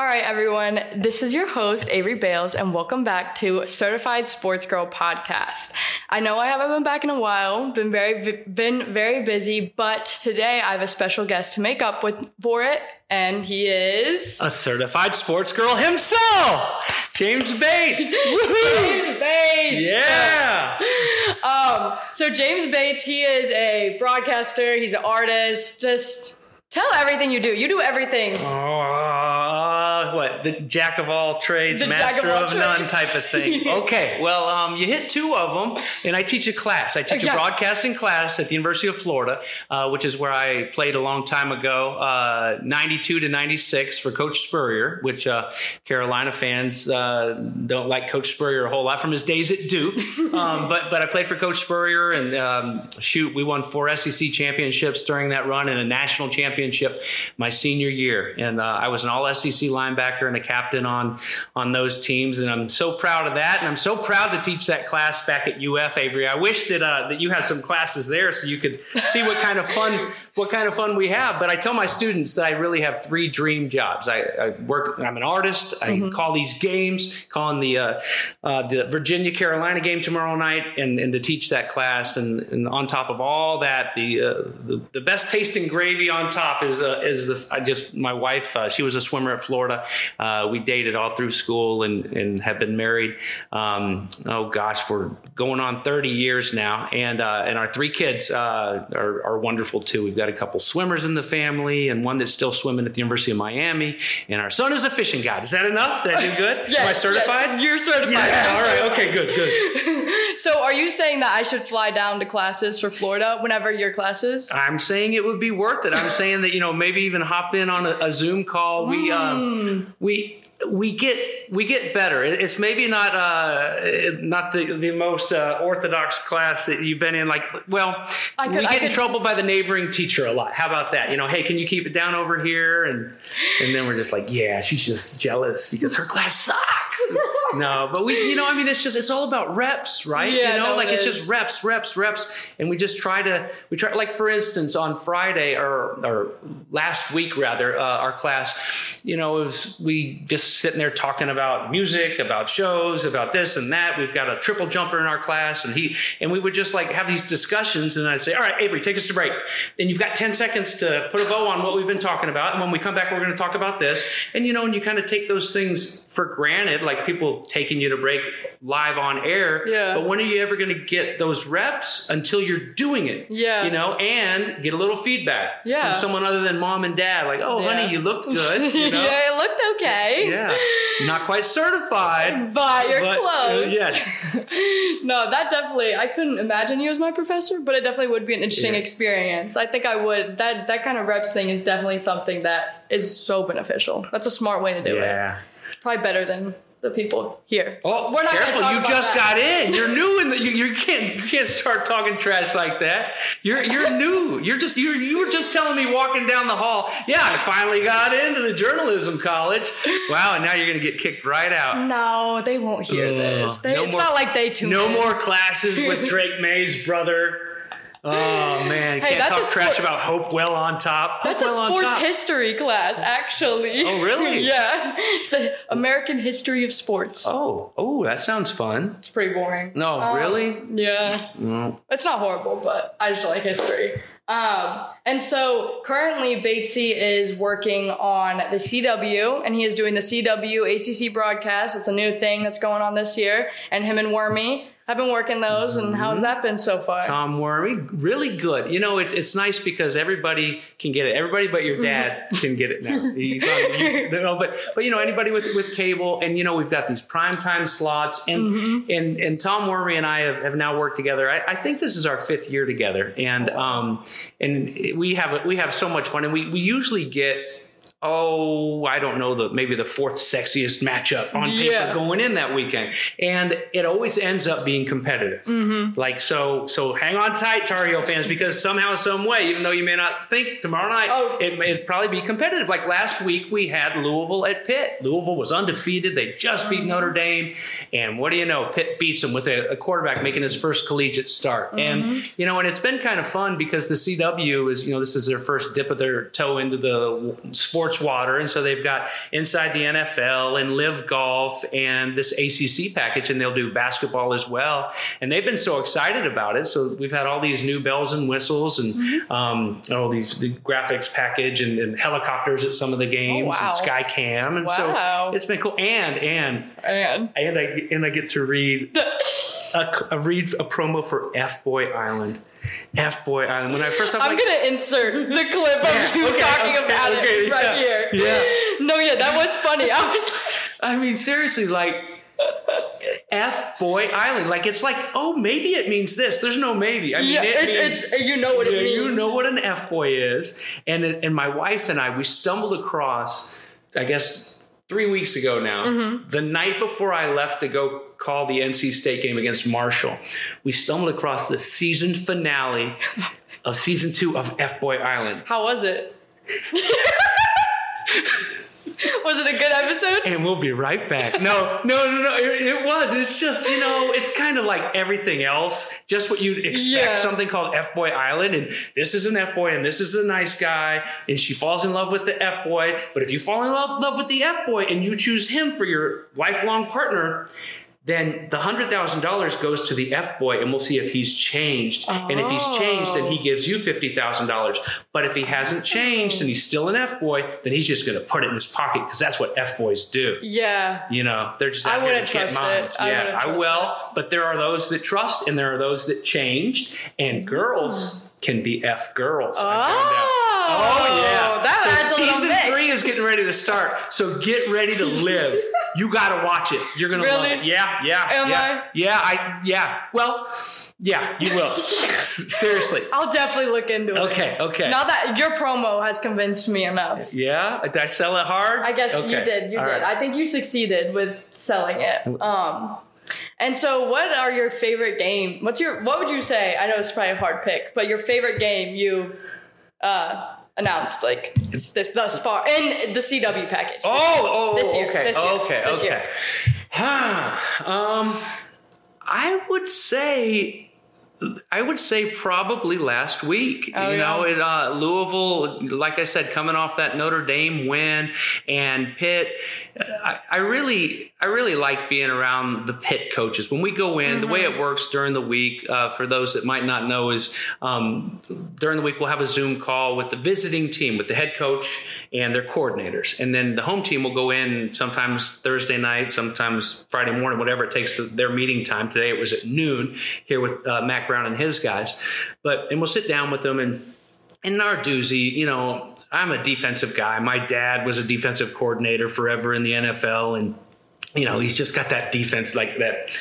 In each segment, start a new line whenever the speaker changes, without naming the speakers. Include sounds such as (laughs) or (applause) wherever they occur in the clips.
All right, everyone. This is your host, Avery Bales, and welcome back to Certified Sports Girl Podcast. I know I haven't been back in a while, been very been very busy, but today I have a special guest to make up with for it, and he is
a certified sports girl himself, James Bates. (laughs)
James Bates.
Yeah.
Um. So James Bates, he is a broadcaster. He's an artist. Just tell everything you do. You do everything.
Uh, what the jack of all trades,
The
master
of
of, none type of thing. (laughs) Okay, well, um, you hit two of them, and I teach a class. I teach
Yeah.
a broadcasting class at the University of Florida, uh, which is where I played a long time ago, uh, '92 to '96 for Coach Spurrier, which uh, Carolina fans uh, don't like Coach Spurrier a whole lot from his days at Duke. (laughs) um, but but I played for Coach Spurrier, and um, shoot, we won four SEC championships during that run, and a national championship my senior year. And uh, I was an All SEC linebacker and a captain on on those teams, and I'm so proud of that. And I'm so proud to teach that class back at UF, Avery. I wish that uh, that you had some classes there so you could see what kind of fun (laughs) what kind of fun we have. But I tell my students that I really have three dream jobs. I, I work. I'm an artist. I call these games, calling the uh, uh, the Virginia Carolina game tomorrow night, and, and to teach that class. And, and on top of all that, the uh, the, the best tasting gravy on top is uh, is the I just my wife. Uh, she was a swimmer at Florida. Uh, we dated all through school and and have been married. Um, oh gosh, we're going on 30 years now, and uh, and our three kids uh, are, are wonderful too. We've got a couple swimmers in the family, and one that's still swimming at the University of Miami. And our son is a fishing guide. Is that enough? Did I do good? (laughs) Am I certified?
yes, you're certified.
Yeah. All right. Okay. Good. Good. (laughs)
So, are you saying that I should fly down to classes for Florida whenever your classes?
I'm saying it would be worth it. I'm saying that you know maybe even hop in on a, a Zoom call. We um, we we get we get better. It's maybe not uh, not the the most uh, orthodox class that you've been in. Like, well,
I could-
we
I
get in
could-
trouble by the neighboring teacher a lot. How about that? You know, hey, can you keep it down over here? And and then we're just like, yeah, she's just jealous because her class sucks. (laughs) no, but we, you know, I mean, it's just it's all about reps, right?
Yeah,
you know,
no,
like
it
it's just reps, reps, reps, and we just try to we try like for instance on Friday or or last week rather uh, our class, you know, it was we just sitting there talking about music, about shows, about this and that. We've got a triple jumper in our class, and he and we would just like have these discussions, and I'd say, all right, Avery, take us to break, and you've got ten seconds to put a bow on what we've been talking about, and when we come back, we're going to talk about this, and you know, and you kind of take those things for granted, like people taking you to break live on air,
Yeah.
but when are you ever going to get those reps until you're doing it?
Yeah.
You know, and get a little feedback
Yeah.
from someone other than mom and dad. Like, oh,
Yeah.
honey, you looked good. (laughs) You know?
yeah, it looked okay.
yeah. Not quite certified. (laughs)
But you're
but, uh,
close.
yes. (laughs)
no, that definitely. I couldn't imagine you as my professor, but it definitely would be an interesting
Yeah.
experience. I think I would. That that kind of reps thing is definitely something that is so beneficial. That's a smart way to do it.
Yeah.
Probably better than the people here.
Oh,
We're not
careful! You just
that.
got in. You're new in the. You, you can't. You can't start talking trash like that. You're you're new. You're just you. You were just telling me walking down the hall. Yeah, I finally got into the journalism college. Wow, and now you're gonna get kicked right out.
No, they won't hear
Ugh,
this. They,
no
it's
more-
not like they tune
No
in.
more classes with (laughs) Drake Maye's brother. Oh man,
Hey,
can't
that's
talk
a
trash
sport-
about Hopewell on top.
That's a
Hopewell on
sports
top.
history class, actually.
Oh, really? (laughs)
yeah. It's the American history of sports.
Oh, oh, that sounds fun.
It's pretty boring.
No,
Um,
really?
Yeah.
Mm.
It's not horrible, but I just like history. Um, and so currently Batesy is working on the CW and he is doing the CW ACC broadcast. It's a new thing that's going on this year. And him and Werme have been working those. And how's mm-hmm. that been so far?
Tom Werme, really good. You know, it's it's nice because everybody can get it. Everybody but your mm-hmm. dad can get it now. He's on YouTube. No, but but you know, anybody with with cable, and you know, we've got these primetime slots, and mm-hmm. and and Tom Werme and I have, have now worked together. I, I think this is our fifth year together, and um and we have we have so much fun, and we we usually get. Oh, I don't know the maybe the fourth sexiest matchup on
Yeah.
paper going in that weekend, and it always ends up being competitive. Mm-hmm. Like so, so hang on tight, Tar Heel fans, because somehow, some way, even though you may not think tomorrow night,
Oh.
it may probably be competitive. Like last week, we had Louisville at Pitt. Louisville was undefeated; they just beat mm-hmm. Notre Dame, and what do you know? Pitt beats them with a, a quarterback making his first collegiate start. And mm-hmm. you know, and it's been kind of fun because the CW is, you know, this is their first dip of their toe into the sports sports water, and so they've got inside the NFL and live golf and this ACC package, and they'll do basketball as well. And they've been so excited about it. So we've had all these new bells and whistles and
Mm-hmm.
um, all these the graphics package and, and helicopters at some of the games
Oh, wow.
and sky cam, and
Wow.
so it's been cool. And and
Man.
and I and I get to read a, a read a promo for F Boy Island. F Boy Island. When I first I'm,
I'm
like,
gonna insert the clip
Yeah,
of you
okay,
talking
okay,
about
okay,
it right
yeah,
here.
yeah.
No, yeah, that was funny. I was (laughs)
I mean, seriously, like F Boy Island. Like it's like, oh, maybe it means this. There's no maybe. I mean,
yeah,
it
it,
means
it's you know what it
Yeah,
means.
you know what an F boy is. And and my wife and I we stumbled across, I guess three weeks ago now,
Mm-hmm.
the night before I left to go call the NC State game against Marshall, we stumbled across the season finale of season two of F Boy Island.
How was it? (laughs) was it a good episode?
And we'll be right back. No, no, no, no. It, it was. It's just, you know, it's kind of like everything else. Just what you'd expect.
Yeah.
Something called F Boy Island. And this is an F Boy and this is a nice guy. And she falls in love with the F Boy. But if you fall in love, love with the F Boy and you choose him for your lifelong partner, then the $100,000 goes to the F Boy and we'll see if he's changed. And if he's changed, then he oh. gives you $50,000. But if he hasn't changed and he's still an F Boy, then he's just going to put it in his pocket because that's what F Boys do.
Yeah.
You know, they're just
I
out here
wouldn't
to get
trust it.
minds.
I
yeah, I will. But there are those that trust and there are those that changed. And mm. girls can be F girls. I found. Oh, oh yeah.
that
so season three is getting ready to start. So get ready to live. (laughs) you gotta watch it. You're gonna love it. Yeah, yeah.
Am
yeah.
I?
Yeah, I yeah. Well, yeah, you will. Seriously.
I'll definitely look into it.
Okay, okay.
Now that your promo has convinced me enough.
yeah? Did I sell it hard?
I guess you did. You
All
did.
right.
I think you succeeded with selling it. Um, and so, what are your favorite game? What's your? What would you say? I know it's probably a hard pick, but your favorite game you've uh, announced like this thus far in the CW package.
Oh, oh,
This year,
okay,
this year,
okay,
this
okay. Huh. Um, I would say. I would say probably last week.
Oh,
you know,
yeah.
it, uh, Louisville, like I said, coming off that Notre Dame win, and Pitt. I, I really, I really like being around the Pitt coaches. When we go in, the way
Mm-hmm.
it works during the week, uh, for those that might not know, is um, during the week we'll have a Zoom call with the visiting team, with the head coach and their coordinators, and then the home team will go in sometimes Thursday night, sometimes Friday morning, whatever it takes their meeting time. Today it was at noon here with uh, Mack Brown and his guys, but and we'll sit down with them and in our doozy, you know, I'm a defensive guy. My dad was a defensive coordinator forever in the NFL, and you know, he's just got that defense like that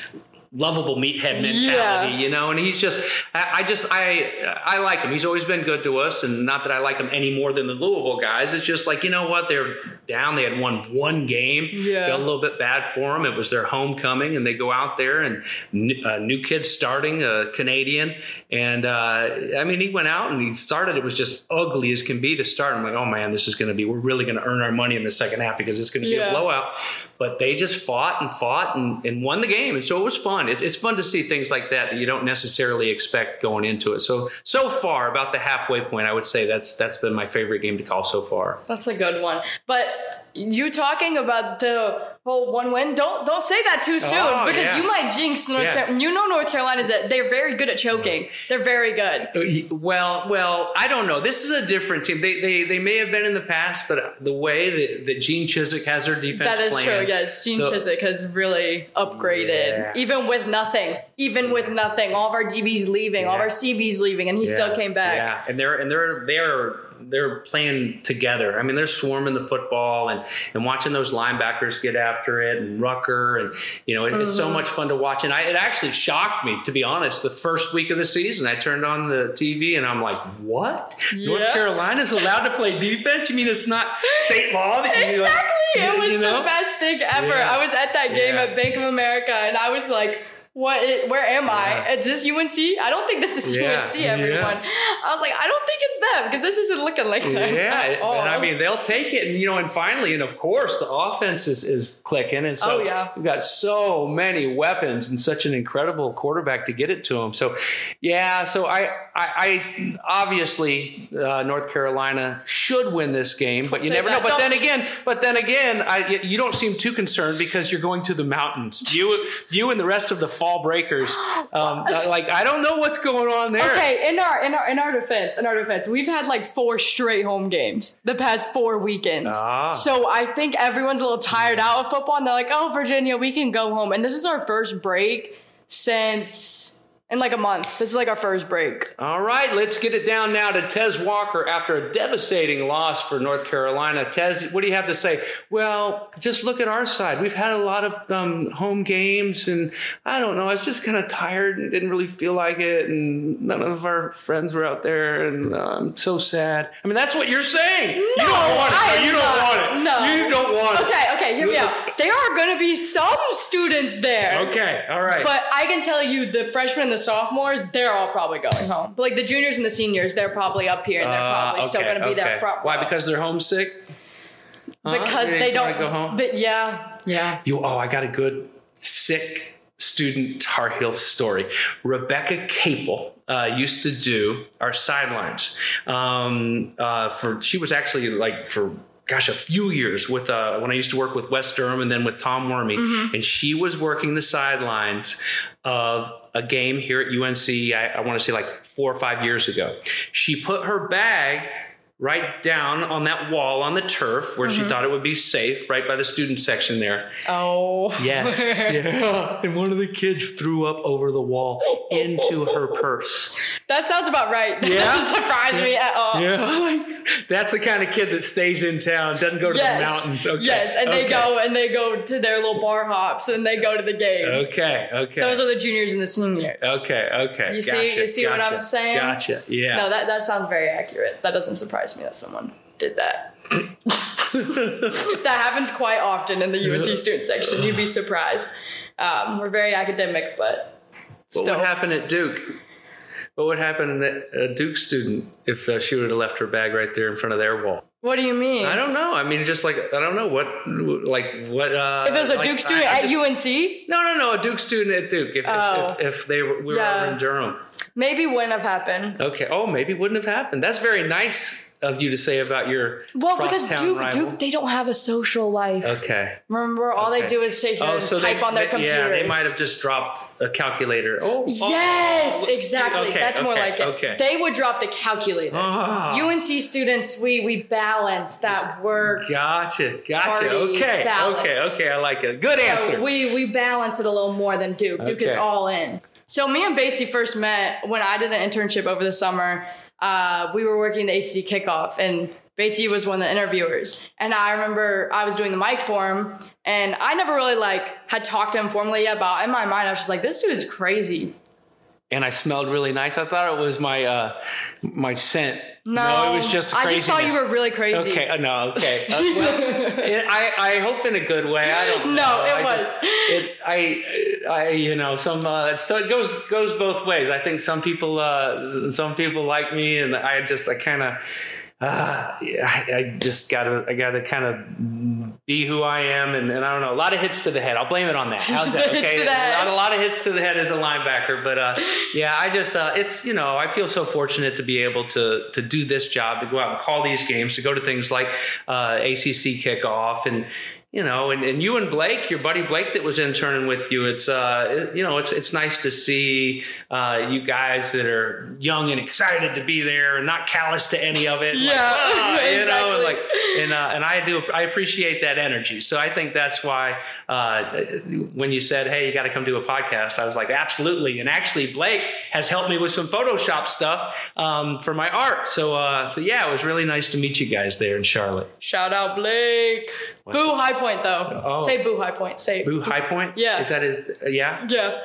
lovable meathead mentality,
Yeah.
you know. And he's just, I, I just, I, I like him. He's always been good to us, and not that I like him any more than the Louisville guys. It's just like you know what, they're down. They had won one game.
Yeah.
Felt a little bit bad for them. It was their homecoming, and they go out there and a new kid starting, a Canadian, and uh, I mean, he went out and he started. It was just ugly as can be to start. I'm like, oh man, this is going to be. We're really going to earn our money in the second half because it's going to be
Yeah.
a blowout. But they just fought and fought and, and won the game, and so it was fun. It's, it's fun to see things like that that you don't necessarily expect going into it. So so far, about the halfway point, I would say that's that's been my favorite game to call so far.
That's a good one. But you talking about the whole one win? Don't don't say that too soon
Oh,
because
yeah.
you might jinx North
Yeah.
Carolina. You know North Carolina's that they're very good at choking. They're very good.
Uh, Well, well, I don't know. This is a different team. They they, they may have been in the past, but the way that, that Gene Chizik has their defense
That is
plan,
true. Yes, Gene
the-
Chizik has really upgraded,
Yeah.
even with nothing. Even with nothing, all of our DBs leaving, all of our CBs leaving, and he still came back.
Yeah, and they're and they're they're they're playing together. I mean, they're swarming the football and and watching those linebackers get after it and Rucker and you know it, it's
Mm-hmm.
so much fun to watch. And I, it actually shocked me to be honest. The first week of the season, I turned on the TV and I'm like, what? North
Yeah.
Carolina's allowed to play defense? You mean it's not state law that you
Exactly.
like,
it was
you know?
the best thing ever.
Yeah.
I was at that game
Yeah.
at Bank of America and I was like, what? i- where am I? Is this UNC? I don't think this is
Yeah,
UNC. Everyone. I was like, I don't think it's them because this isn't looking like them.
Yeah, and. I mean they'll take it, and you know, and finally, and of course, the offense is, is clicking, and so
Oh, yeah.
we've got so many weapons and such an incredible quarterback to get it to them. So, yeah, so I, I, I obviously uh, North Carolina should win this game, but you
say
never know. But then
Don't-
again, but then again, I, you don't seem too concerned because you're going to the mountains. You, you, and the rest of the fall breakers, um, (gasps) like I don't know what's going on there.
Okay, in our in our in our defense, in our defense, we've had like four straight home games the past four weekends.
Ah.
So I think everyone's a little tired out of football, and they're like, "Oh, Virginia, we can go home." And this is our first break since in like a month. This is like our first break.
All right, let's get it down now to Tez Walker after a devastating loss for North Carolina. Tez, what do you have to say? Well, just look at our side. We've had a lot of um, home games, and I don't know. I was just kind of tired and didn't really feel like it, and none of our friends were out there, and uh, I'm so sad. I mean, that's what you're saying. No, you don't want it. No, you don't
not.
want it.
No.
You don't want it.
Okay, okay, hear me out. There are going to be some students there.
Okay, all right.
But I can tell you, the freshmen and the sophomores, they're all probably going home. But like the juniors and the seniors, they're probably up here and they're
Uh,
probably still going to be there
okay.
front.
Why?
row.
Because they're homesick? Huh?
because
You
they
wanna
don't
go home.
But yeah, yeah.
You, oh, I got a good sick student Tar Heel story. Rebecca Capel uh, used to do our sidelines. Um, uh, for she was actually like for gosh a few years with uh, when I used to work with Wes Durham and then with Tom Werme, and she was working the sidelines of a game here at UNC. I, I want to say like four or five years ago. She put her bag right down on that wall on the turf where she mm-hmm. thought it would be safe, right by the student section there.
Oh.
Yes. (laughs) yeah. And one of the kids threw up over the wall into her purse.
That sounds about right. (laughs) That
Yeah?
doesn't surprise me at all.
Yeah. (laughs) That's the kind of kid that stays in town, doesn't go to
Yes.
the mountains. Okay.
Yes, and they go and they go to their little bar hops and they go to the game.
Okay. Okay.
Those are the juniors and the seniors.
okay. Okay.
You see- you see what I'm saying?
Gotcha. Yeah.
No, that, that sounds very accurate. That doesn't surprise me that someone did that. (laughs) that happens quite often in the UNC student section. You'd be surprised. Um, we're very academic, but
what would happen at Duke? What would happen to a Duke student if uh, she would have left her bag right there in front of their wall?
What do you mean?
I don't know. I mean, just like I don't know what, like what. Uh,
if it was a
like,
Duke student
I- I
at
just-
UNC,
No, no, no. A Duke student at Duke. If,
Oh.
if, if, if they were, we were
Yeah.
over in Durham.
maybe wouldn't have happened.
Okay. Oh, maybe wouldn't have happened. That's very nice of you to say about your
Well, because Duke,
rival.
Duke, they don't have a social life.
Okay.
Remember, all they do is sit here
Oh,
and
so
type
they,
on their
they-
computers.
Yeah, they might have just dropped a calculator. Oh,
Yes,
oh,
exactly.
okay,
That's more like it.
Okay.
They would drop the calculator.
Ah.
UNC students, we we balance that work.
Gotcha. Gotcha. Okay.
balance.
Okay. Okay. I like it. Good answer.
So we we balance it a little more than Duke. Duke is all in. So me and Batesy first met when I did an internship over the summer. Uh, we were working the ACC kickoff, and Batesy was one of the interviewers. And I remember I was doing the mic for him, and I never really like had talked to him formally yet. But in my mind, I was just like, this dude is crazy.
And I smelled really nice. I thought it was my uh, my scent.
No,
it was just
I just thought you were really crazy.
Okay, uh, no, okay. Uh, well, (laughs) it, I, I hope in a good way. I don't. know.
No,
know.
it
I
was.
just- it's I, I, you know, some. Uh, so it goes goes both ways. I think some people, uh, some people like me, and I just, I kind of. Uh, I, I just gotta, I gotta kind of be who I am, and, and I don't know. A lot of hits to the head. I'll blame it on that. How's that? (laughs) Okay,
to the
a
head.
lot, a lot of hits to the head as a linebacker, but uh, yeah, I just, uh, it's you know, I feel so fortunate to be able to to do this job, to go out and call these games, to go to things like uh, ACC kickoff, and you know, and, and you and Blake, your buddy Blake that was interning with you, it's uh, you know, it's it's nice to see uh, you guys that are young and excited to be there and not callous to any of it. Like,
Yeah,
"Ah," (laughs) you know, and like and uh, and I do I appreciate that energy. So I think that's why uh, when you said, "Hey, you got to come do a podcast," I was like, "Absolutely!" And actually, Blake has helped me with some Photoshop stuff um, for my art. So uh, so yeah, it was really nice to meet you guys there in Charlotte.
Shout out Blake. boo High Point though.
Oh.
Say boo High Point. Say
Boo High Point.
Yeah.
is that his? Yeah.
Yeah.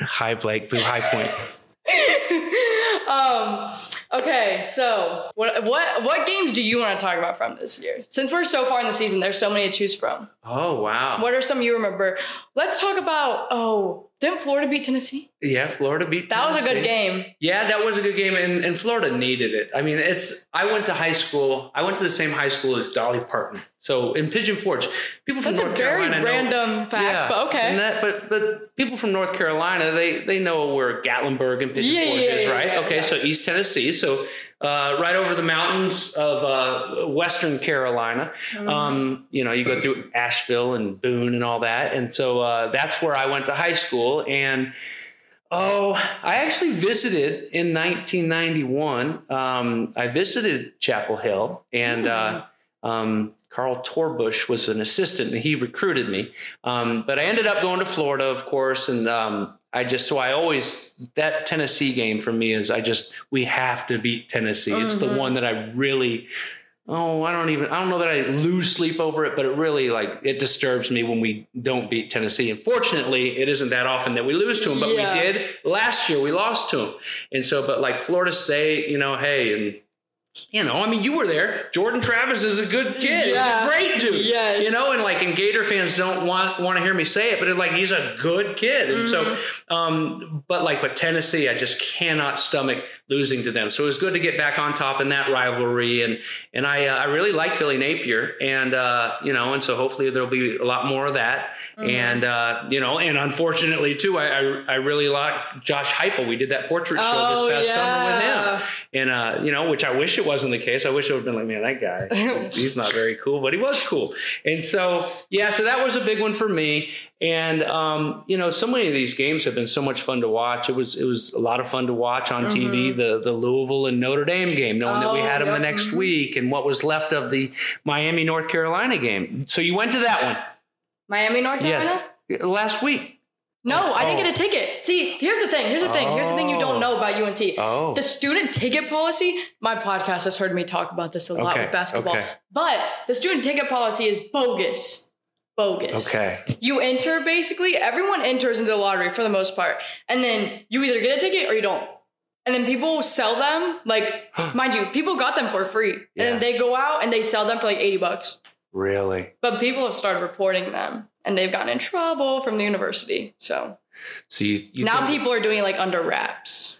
Hi Blake. Boo High Point. (laughs) (laughs)
Um, okay, so what what what games do you want to talk about from this year? Since we're so far in the season, there's so many to choose from.
Oh wow.
What are some you remember? Let's talk about. Oh, didn't Florida beat Tennessee?
Yeah, Florida beat.
That was a good game.
Yeah, that was a good game, and, and Florida needed it. I mean, it's. I went to high school. I went to the same high school as Dolly Parton. So in Pigeon Forge, people from
That's a very
Carolina know-
random fact, but okay.
That, but but people from North Carolina, they they know where Gatlinburg and Pigeon
Yeah,
Forge
yeah,
is,
yeah,
right?
yeah,
okay,
yeah.
so East Tennessee, so uh, right over the mountains of uh, Western Carolina.
Mm-hmm.
Um, you know, you go through Asheville and Boone and all that, and so uh, that's where I went to high school and. Oh, I actually visited in 1991. Um, I visited Chapel Hill, and uh, um, Carl Torbush was an assistant, and he recruited me. Um, but I ended up going to Florida, of course, and um, I just so I always that Tennessee game for me is I just we have to beat Tennessee. It's the one that I really. Oh, I don't even. I don't know that I lose sleep over it, but it really like it disturbs me when we don't beat Tennessee. And fortunately, it isn't that often that we lose to them, but
Yeah.
we did last year. We lost to them, and so but like Florida State, you know, hey, and you know, I mean, you were there. Jordan Travis is a good kid.
Yeah.
He's a great dude.
Yes.
You know, and like, and Gator fans don't want want to hear me say it, but it, like, he's a good kid. And
Mm-hmm.
so, um, but like, but Tennessee, I just cannot stomach losing to them. So it was good to get back on top in that rivalry. And and I uh, I really like Billy Napier, and uh, you know, and so hopefully there'll be a lot more of that.
Mm-hmm.
And uh, you know, and unfortunately too, I I, I really like Josh Heupel. We did that portrait show
Oh,
this past summer with
yeah.
him and uh, you know, which I wish it wasn't the case. I wish it would have been like, man, that guy, (laughs) he's, he's not very cool, but he was cool. And so, yeah, so that was a big one for me. And um, you know, so many of these games have been so much fun to watch. It was it was a lot of fun to watch on TV. The the Louisville and Notre Dame game, knowing that we
Mm-hmm. Oh,
had them the next week, and what was left of the Miami North Carolina game. So you went to that one,
Miami, North Carolina.
yes, last week.
No, I didn't
Oh.
get a ticket. See, here's the thing. Here's the thing. Here's the thing you don't know about UNC.
Oh.
The student ticket policy, my podcast has heard me talk about this a lot
Okay,
with basketball.
okay.
But the student ticket policy is bogus. Bogus.
Okay.
You enter basically, everyone enters into the lottery for the most part. And then you either get a ticket or you don't. And then people sell them, like, (gasps) mind you, people got them for free. And
Yeah.
then they go out and they sell them for like 80 bucks.
Really?
But people have started reporting them and they've gotten in trouble from the university. So
So you, you
now people are doing like under wraps.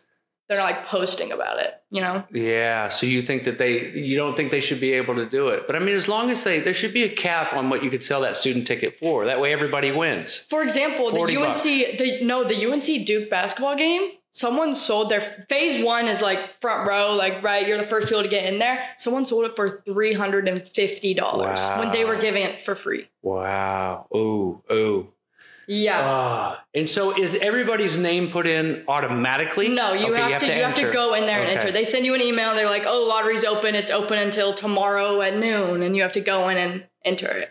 They're not like posting about it, you know?
Yeah, so you think that they you don't think they should be able to do it. But I mean as long as they there should be a cap on what you could sell that student ticket for. That way everybody wins.
For example, the
40
UNC,
bucks.
the no, the UNC Duke basketball game. Someone sold their phase one is like front row, like right, you're the first people to get in there. Someone sold it for three hundred and fifty dollars when they were giving it for free.
Wow. Ooh, ooh.
Yeah.
Ah. and so is everybody's name put in automatically?
no, you,
Okay,
have, to, you have to go in there and
Okay.
enter. They send you an email. They're like, "Oh, lottery's open. It's open until tomorrow at noon," and you have to go in and enter it.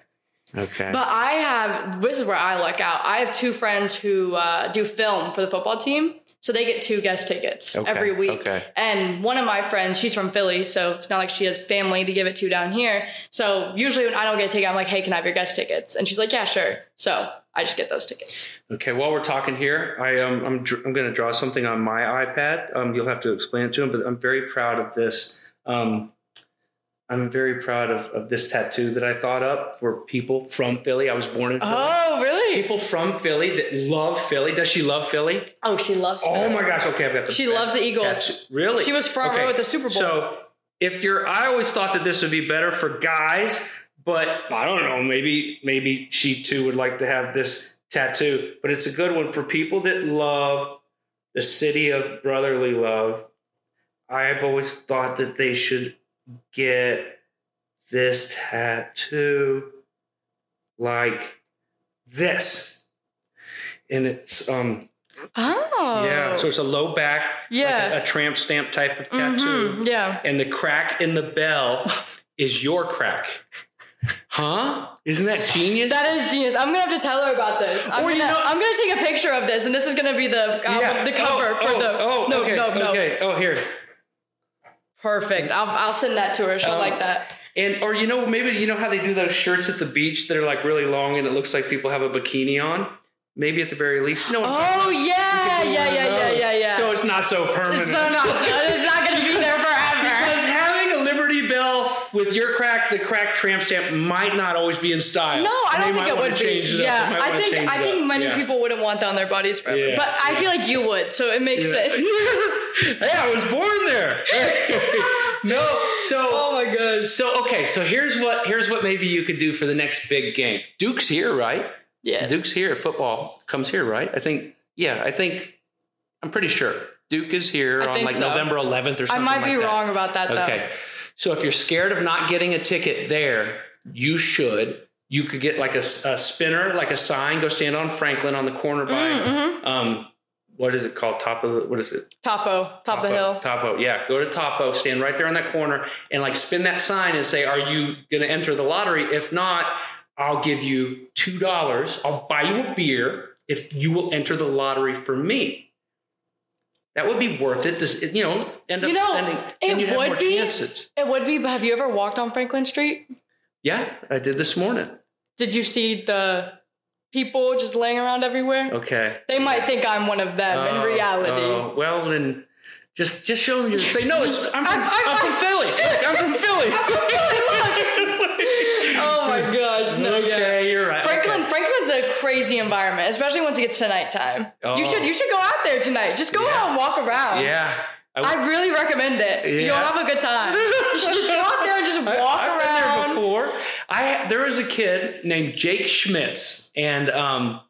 Okay.
But I have this is where I luck out. I have two friends who uh, do film for the football team, so they get two guest tickets
Okay,
every week.
okay.
And one of my friends, she's from Philly, so it's not like she has family to give it to down here. So usually when I don't get a ticket, I'm like, "Hey, can I have your guest tickets?" And she's like, "Yeah, sure." So I just get those tickets.
Okay, while we're talking here, I um, I'm dr- I'm going to draw something on my iPad. Um, you'll have to explain it to him, but I'm very proud of this. Um, I'm very proud of, of this tattoo that I thought up for people from Philly. I was born in Philly.
Oh, really?
People from Philly that love Philly. Does she love Philly?
Oh, she loves. Philly.
Oh my gosh! Okay, I've got the.
She loves the Eagles.
tattoo. Really?
She was front row at the Super Bowl.
So if you're, I always thought that this would be better for guys, but I don't know. Maybe maybe she too would like to have this tattoo. But it's a good one for people that love the city of brotherly love. I've always thought that they should get this tattoo like this. And it's um
Oh.
yeah, so it's a low back,
Yeah.
like a, a tramp stamp type of tattoo,
Mhm, Yeah.
and the crack in the bell (laughs) is your crack. Huh? Isn't that genius?
That is genius. I'm gonna have to tell her about this. I'm,
Or
gonna,
you know-
I'm gonna take a picture of this, and this is gonna be the uh, album, the cover
oh,
for
oh,
the.
Oh,
no,
okay,
no, no.
okay. Oh, here.
Perfect. I'll, I'll send that to her. She'll
Oh.
like that.
And or you know maybe you know how they do those shirts at the beach that are like really long and it looks like people have a bikini on. Maybe at the very least, oh, you know. What I'm talking
Oh yeah, yeah, yeah, yeah, yeah, yeah.
So it's not so permanent.
So no, so it's not gonna (laughs) be there
with your crack, the crack tramp stamp might not always be in style.
No, I don't think it would be.
it
Yeah, I think I think many
Yeah.
people wouldn't want that on their bodies forever.
Yeah,
but I feel like you would, so it makes sense. (laughs)
hey, I was born there. (laughs) no, so (laughs)
Oh my gosh.
so okay, so here's what here's what maybe you could do for the next big game. Duke's here, right?
Yeah.
Duke's here. Football comes here, right? I think. Yeah, I think. I'm pretty sure Duke is here
I
on like
so.
November 11th or something.
I might be
like
wrong about that though.
Okay. So if you're scared of not getting a ticket there, you should. You could get like a, a spinner, like a sign. Go stand on Franklin on the corner by.
Mm-hmm.
Um, what is it called? Top of what is it?
Topo, top of the hill.
Topo. Yeah. Go to Topo. Stand right there on that corner and like spin that sign and say, "Are you going to enter the lottery? If not, I'll give you two dollars. I'll buy you a beer if you will enter the lottery for me." That would be worth it. This, you know, end up
know,
spending,
it
and more
be-
chances.
It would be, but have you ever walked on Franklin Street?
Yeah, I did this morning.
Did you see the people just laying around everywhere?
Okay.
They might think I'm one of them in
Oh,
reality.
oh, well, then just just show them your. Say no. It's I'm from,
I'm-
I'm,
I'm-
from Philly. Look, I'm from Philly.
Oh my gosh, no, yeah.
okay, you're right.
Franklin,
Okay.
Franklin's a crazy environment, especially once it gets to nighttime.
Oh.
You should you should go out there tonight. Just go
Yeah.
out and walk around.
Yeah. I,
I really recommend it. You'll
Yeah.
have a good time. Just go out there and just (laughs) walk
I've
around.
been there before. I there was a kid named Jake Schmitz, and um,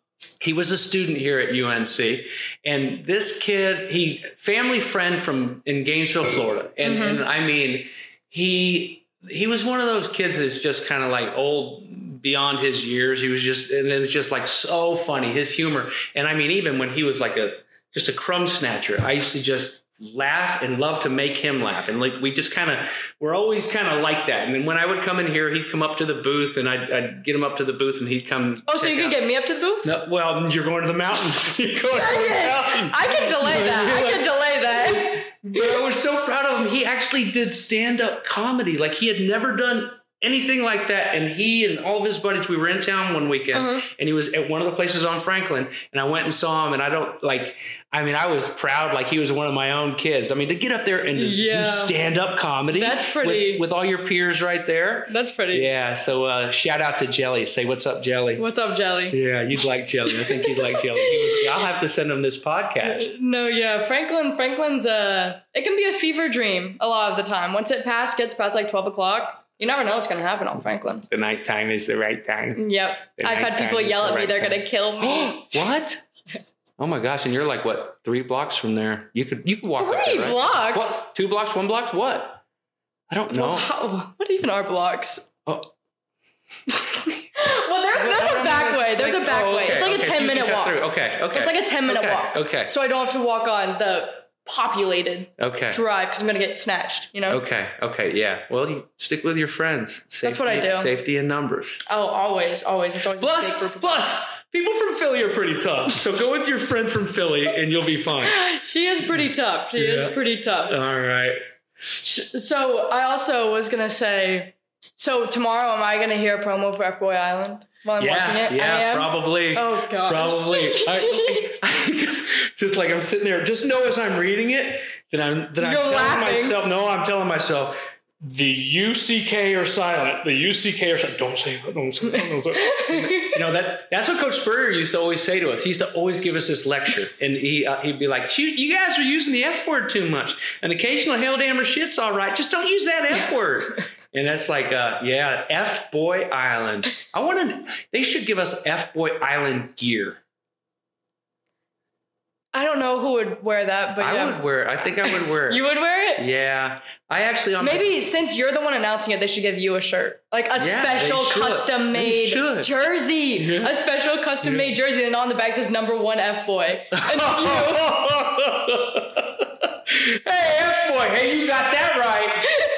he was a student here at UNC. And this kid, he family friend from in Gainesville, Florida, and
Mm-hmm.
and I mean, he he was one of those kids that's just kind of like old beyond his years. He was just and it was just like so funny his humor. And I mean, even when he was like a just a crumb snatcher, I used to just laugh and love to make him laugh and like we just kind of we're always kind of like that and then when i would come in here he'd come up to the booth and i'd, I'd get him up to the booth and he'd come
oh, so you can
out-
get me up to the booth?
no, well you're going to the mountain (laughs) you're going to the
I can delay (laughs) that. I can delay that.
but I was so proud of him. He actually did stand up comedy. Like he had never done anything like that. And he and all of his buddies, we were in town one weekend
Uh-huh.
and he was at one of the places on Franklin. And I went and saw him. And I don't like, I mean, I was proud like he was one of my own kids. I mean, to get up there and
Yeah.
do stand up comedy.
That's pretty-
With, with all your peers right there.
That's pretty.
Yeah. So uh, shout out to Jelly. Say, what's up, Jelly?
What's up, Jelly?
Yeah, you'd like Jelly. I think you'd like Jelly. I'll have to send him this podcast.
No, yeah, Franklin. Franklin's uh, it can be a fever dream a lot of the time. Once it past gets past like twelve o'clock, you never know what's gonna happen on Franklin.
The nighttime is the right time.
Yep,
The
I've had people yell
the
at me
right
they're gonna kill me. (gasps)
what? (laughs) Oh my gosh! And you're like what? Three blocks from there. You could you could walk
Three
there, right?
blocks.
What? Two blocks? One blocks? What? I don't know.
Wow, what even are blocks?
Oh. (laughs)
well, there's there's a (laughs) back way. There's a back
Oh,
way. It's like
okay,
a ten
can
minute walk.
through. Okay. Okay.
It's like a ten minute
okay,
walk.
Okay.
So I don't have to walk on the populated
Okay.
drive because I'm gonna get snatched. You know.
Okay. Okay. Yeah. Well, you stick with your friends. Safety,
That's what I do.
Safety in numbers.
Oh, always, always. It's always
Plus,
of
plus, people from Philly are pretty tough. So go with your friend from Philly, and you'll be fine. (laughs)
She is pretty tough. She
Yeah.
is pretty tough.
All right.
So I also was gonna say, so tomorrow am I gonna hear a promo for F Boy Island while I'm watching
Yeah.
it? I
Yeah. Probably.
Oh god,
Probably. (laughs) I, I- just (laughs) like I'm sitting there, just know as I'm reading it that I'm that I'm telling
laughing.
myself. No, I'm telling myself. The UCK are silent. The UCK are silent. Don't say that. Don't say that. Don't say that. (laughs) you know that. That's what Coach Spurrier used to always say to us. He used to always give us this lecture, and he uh, he'd be like, "Shoot, you guys are using the F word too much. An occasional hell damn or shit's all right. Just don't use that F word." And that's like, uh, yeah, F Boy Island. I want to. They should give us F Boy Island gear.
I don't know who would wear that, but
I
yeah.
would wear. it. I think I would wear. it. (laughs)
You would wear it?
Yeah, I actually on
Maybe since you're the one announcing it, they should give you a shirt, like a
they
special custom made jersey,
Yeah.
a special custom made jersey, and on the back says number one F boy, (laughs) and it's you.
hey, F boy, hey, you got that right. (laughs)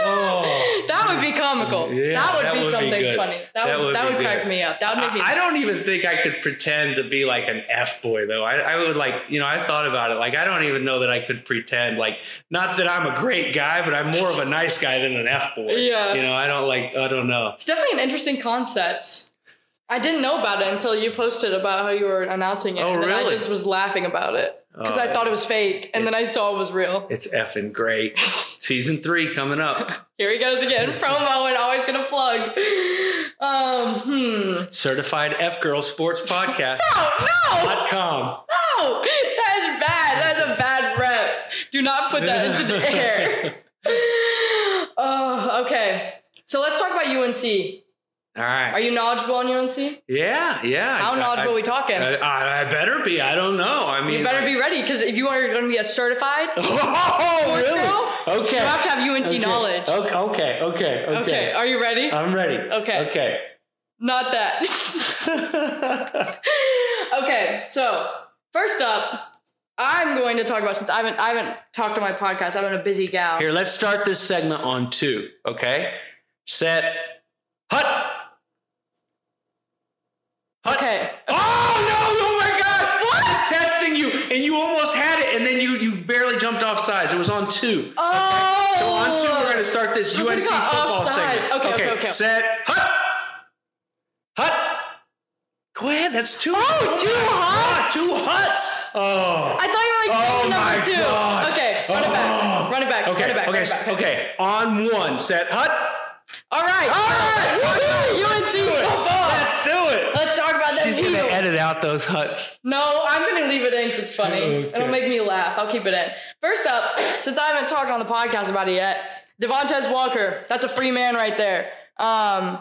Oh.
That would be comical.
Yeah,
that would
that
be
would
something
good.
funny. That,
That
would
would
that would crack
good.
me up. That would make me.
I don't even think I could pretend to be like an F boy though. I, I would like, you know, I thought about it. Like, I don't even know that I could pretend. Like, not that I'm a great guy, but I'm more of a nice guy than an F boy.
Yeah.
You know, I don't like. I don't know.
It's definitely an interesting concept. I didn't know about it until you posted about how you were announcing it.
Oh,
and then I just was laughing about it because I thought it was fake, and then I saw it was real.
It's effing great. Season three coming up. (laughs)
Here he goes again, promo and always gonna plug. Um, hmm.
Certified F Girl Sports (laughs) Podcast.
No,
dot com.
no, that is bad. That is a bad rep. Do not put that into the (laughs) air. Oh, okay. So let's talk about UNC.
All right.
Are you knowledgeable on UNC?
yeah, yeah.
How knowledgeable
I,
are we talking?
I, I, better be. I don't know. I mean,
you better
like-
be ready because if you are going to be a certified (laughs)
Oh, really?
girl,
Okay.
you have to have UNC
Okay.
knowledge.
Okay. Okay. Okay. Okay.
Okay, are you ready?
I'm ready.
Okay.
Okay.
Not that. (laughs) (laughs) okay, so first up, I'm going to talk about since I haven't I haven't talked on my podcast. I've been a busy gal.
Here, let's start this segment on two. Okay. Set. Hut.
Okay.
Oh no! Oh my gosh! What? I was testing you, and you almost had it, and then you you barely jumped off sides. It was on two.
Oh.
So on two, we're to start this
gonna
UNC
go
football segment.
Okay, okay, okay.
Set. Hut. Hut. Go ahead. That's two.
Oh, two
my
huts?
God, Two huts. Oh.
I thought you were like
Oh
number two.
gosh.
Okay, run it back.
Oh.
Run it back.
Okay.
Run it back.
okay.
Run it back.
Okay. Okay. On one. Set. Hut.
All right.
All right.
UNC
do it.
football.
Let's do it.
Let's talk about that.
She's gonna edit out those huts.
No, I'm gonna leave it in because it's funny.
Okay.
It'll make me laugh. I'll keep it in. First up, since I haven't talked on the podcast about it yet, Devontez Walker. That's a free man right there. Um,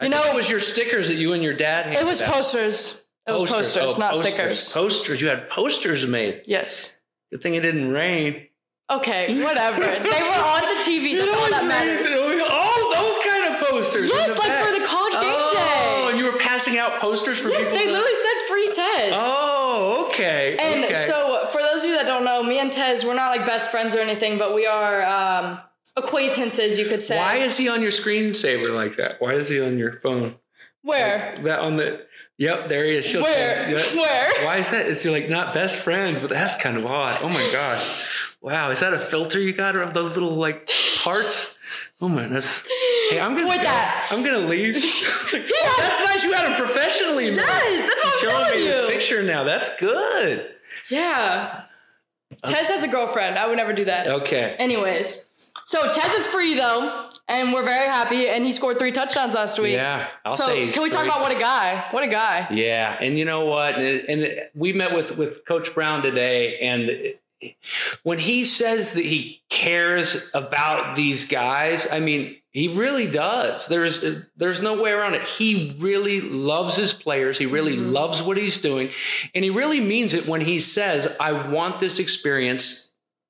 You know, it was your stickers that you and your dad.
it was posters. It was posters,
Oh,
not
posters.
stickers.
Posters. You had posters made.
Yes.
Good thing it didn't rain.
Okay, (laughs) whatever. they were on the TV. That's all that matters.
Oh, those kind of posters.
Yes, like
back.
for the college game
Oh,
day.
and you were passing out posters for
Yes,
people.
they
to-
literally said free Tez.
Oh, okay.
And
okay.
so, for those of you that don't know, me and Tez, we're not like best friends or anything, but we are um, acquaintances, you could say.
why is he on your screensaver like that? Why is he on your phone?
Where?
That on the. Yep, there he is. She'll-
Where?
Yeah.
Where?
Why is that? Is you're like not best friends, but that's kind of odd. Oh my gosh. Wow, is that a filter you got of those little like parts? Oh my, that's. Hey, I'm gonna
Quit
go.
that.
I'm gonna leave. (laughs) (laughs) that's nice. You had him professionally.
Yes, that's what I'm
Showing
telling
me this picture now. That's good.
Yeah. Uh, Tez has a girlfriend. I would never do that.
Okay.
Anyways, so Tez is free though, and we're very happy. And he scored three touchdowns last week.
Yeah. I'll
so can we talk
free.
about what a guy? What a guy.
Yeah, and you know what? And, and we met with with Coach Brown today, and when he says that he cares about these guys, I mean, he really does. There's there's no way around it. He really loves his players. He really mm-hmm. loves what he's doing, and he really means it when he says, "I want this experience."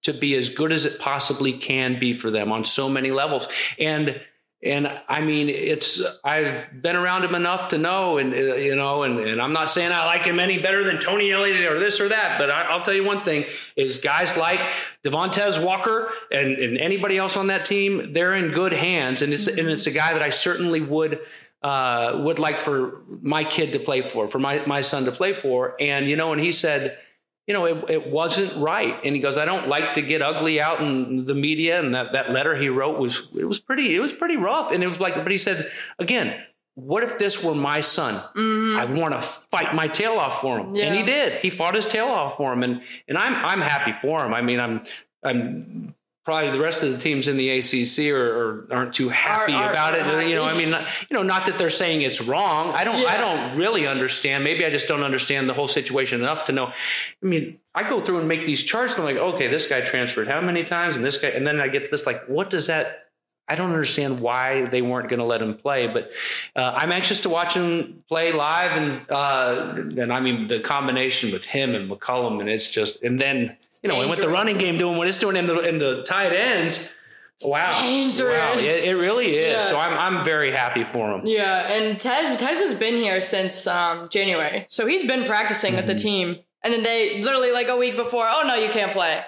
To be as good as it possibly can be for them on so many levels, and and I mean, it's I've been around him enough to know, and uh, you know, and, and I'm not saying I like him any better than Tony Elliott or this or that, but I, I'll tell you one thing: is guys like Devontez Walker and, and anybody else on that team, they're in good hands, and it's and it's a guy that I certainly would. Uh, would like for my kid to play for, for my, my son to play for. And, you know, and he said, you know, it, it wasn't right. And he goes, I don't like to get ugly out in the media. And that, that letter he wrote was, it was pretty, it was pretty rough. And it was like, but he said, again, what if this were my son? Mm-hmm. I want to fight my tail off for him. And he did. He fought his tail off for him. And, and I'm, I'm happy for him. I mean, I'm, I'm probably the rest of the teams in the ACC are, are aren't too happy about it. You know, I mean, not, you know, not that they're saying it's wrong. I don't, I don't really understand. Maybe I just don't understand the whole situation enough to know. I mean, I go through and make these charts. And I'm like, okay, this guy transferred how many times, and this guy, and then I get this like, what does that? I don't understand why they weren't going to let him play, but uh, I'm anxious to watch him play live, and uh, and I mean the combination with him and McCollum, and it's just, and then you know, and with the running game doing what it's doing in the in the tight ends, wow,
dangerous.
wow, it, it really is.
Yeah.
So I'm I'm very happy for him.
Yeah, and Tez Tez has been here since um, January, so he's been practicing with the
Mm-hmm.
team. And then they literally like a week before, oh no, you can't play.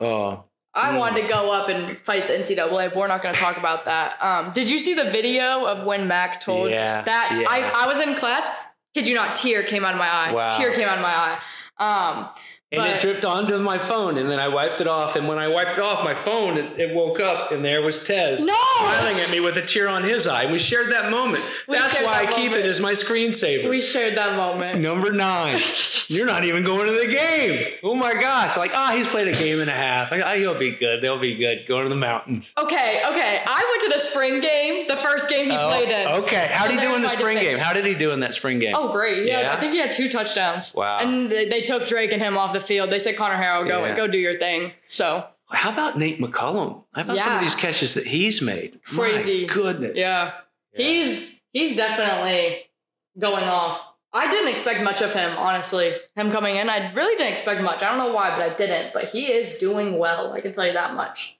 Oh,
I wanted to go up and fight the NCAA, but we're not going to talk about that. Um, did you see the video of when Mack told
Yeah,
that?
yeah.
I, I was in class. Kid you not, tear came out of my eye.
Wow.
Tear came out of my eye. Um,
And
But-
it dripped onto my phone, and then I wiped it off. And when I wiped it off my phone, it, it woke up, and there was Tez
No!
smiling at me with a tear on his eye. We shared that moment.
We
That's
shared
why I
that
keep
moment.
it as my screensaver.
We shared that moment.
Number nine. (laughs) You're not even going to the game. Oh my gosh! Like, ah, he's played a game and a half. Like, ah, he'll be good. They'll be good. Going to the mountains.
Okay, okay. I went to the spring game, the first game he played in.
Oh, okay. How did he do in the spring
defense.
game? How did he do in that spring game?
Oh, great. Yeah,
Yeah?
I think he had two touchdowns.
Wow.
And they, they took Drake and him off the field. They said, Conner Harrell, go
Yeah.
go do your thing. So,
How about Nate McCollum? How about some of these catches that he's made?
Crazy.
My goodness.
yeah. He's he's definitely going off. I didn't expect much of him, honestly. Him coming in, I really didn't expect much. I don't know why, but I didn't. But he is doing well. I can tell you that much.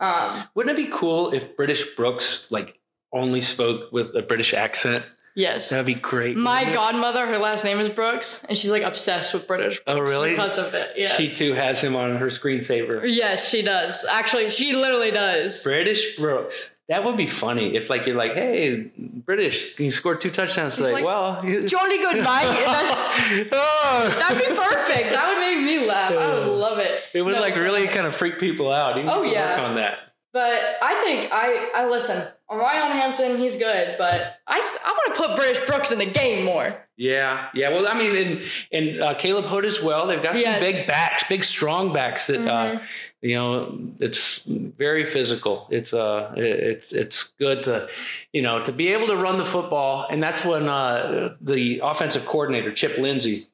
Um,
Wouldn't it be cool if British Brooks like only spoke with a British accent?
Yes.
That'd be great.
My godmother, her last name is Brooks, and she's like obsessed with British oh, Brooks
Oh, really?
because of it. Yes.
She too has him on her screensaver.
Yes, she does. Actually, she literally does.
British Brooks. That would be funny if like you're like, hey, British, you scored two touchdowns today.
like,
well,
Jolly good, (laughs)
oh.
that'd be perfect. That would make me laugh. I would love it.
It would
No,
like really kind of freak people out. He needs
Oh,
to
yeah.
work on that.
But I think I I listen. Ryan Hampton, he's good, but I, I want to put British Brooks in the game more.
Yeah, yeah. Well, I mean, and and uh, Caleb Hood as well. They've got some
Yes.
big backs, big strong backs that uh, you know. It's very physical. It's uh, it- it's it's good to you know to be able to run the football, and that's when uh, the offensive coordinator Chip Lindsey.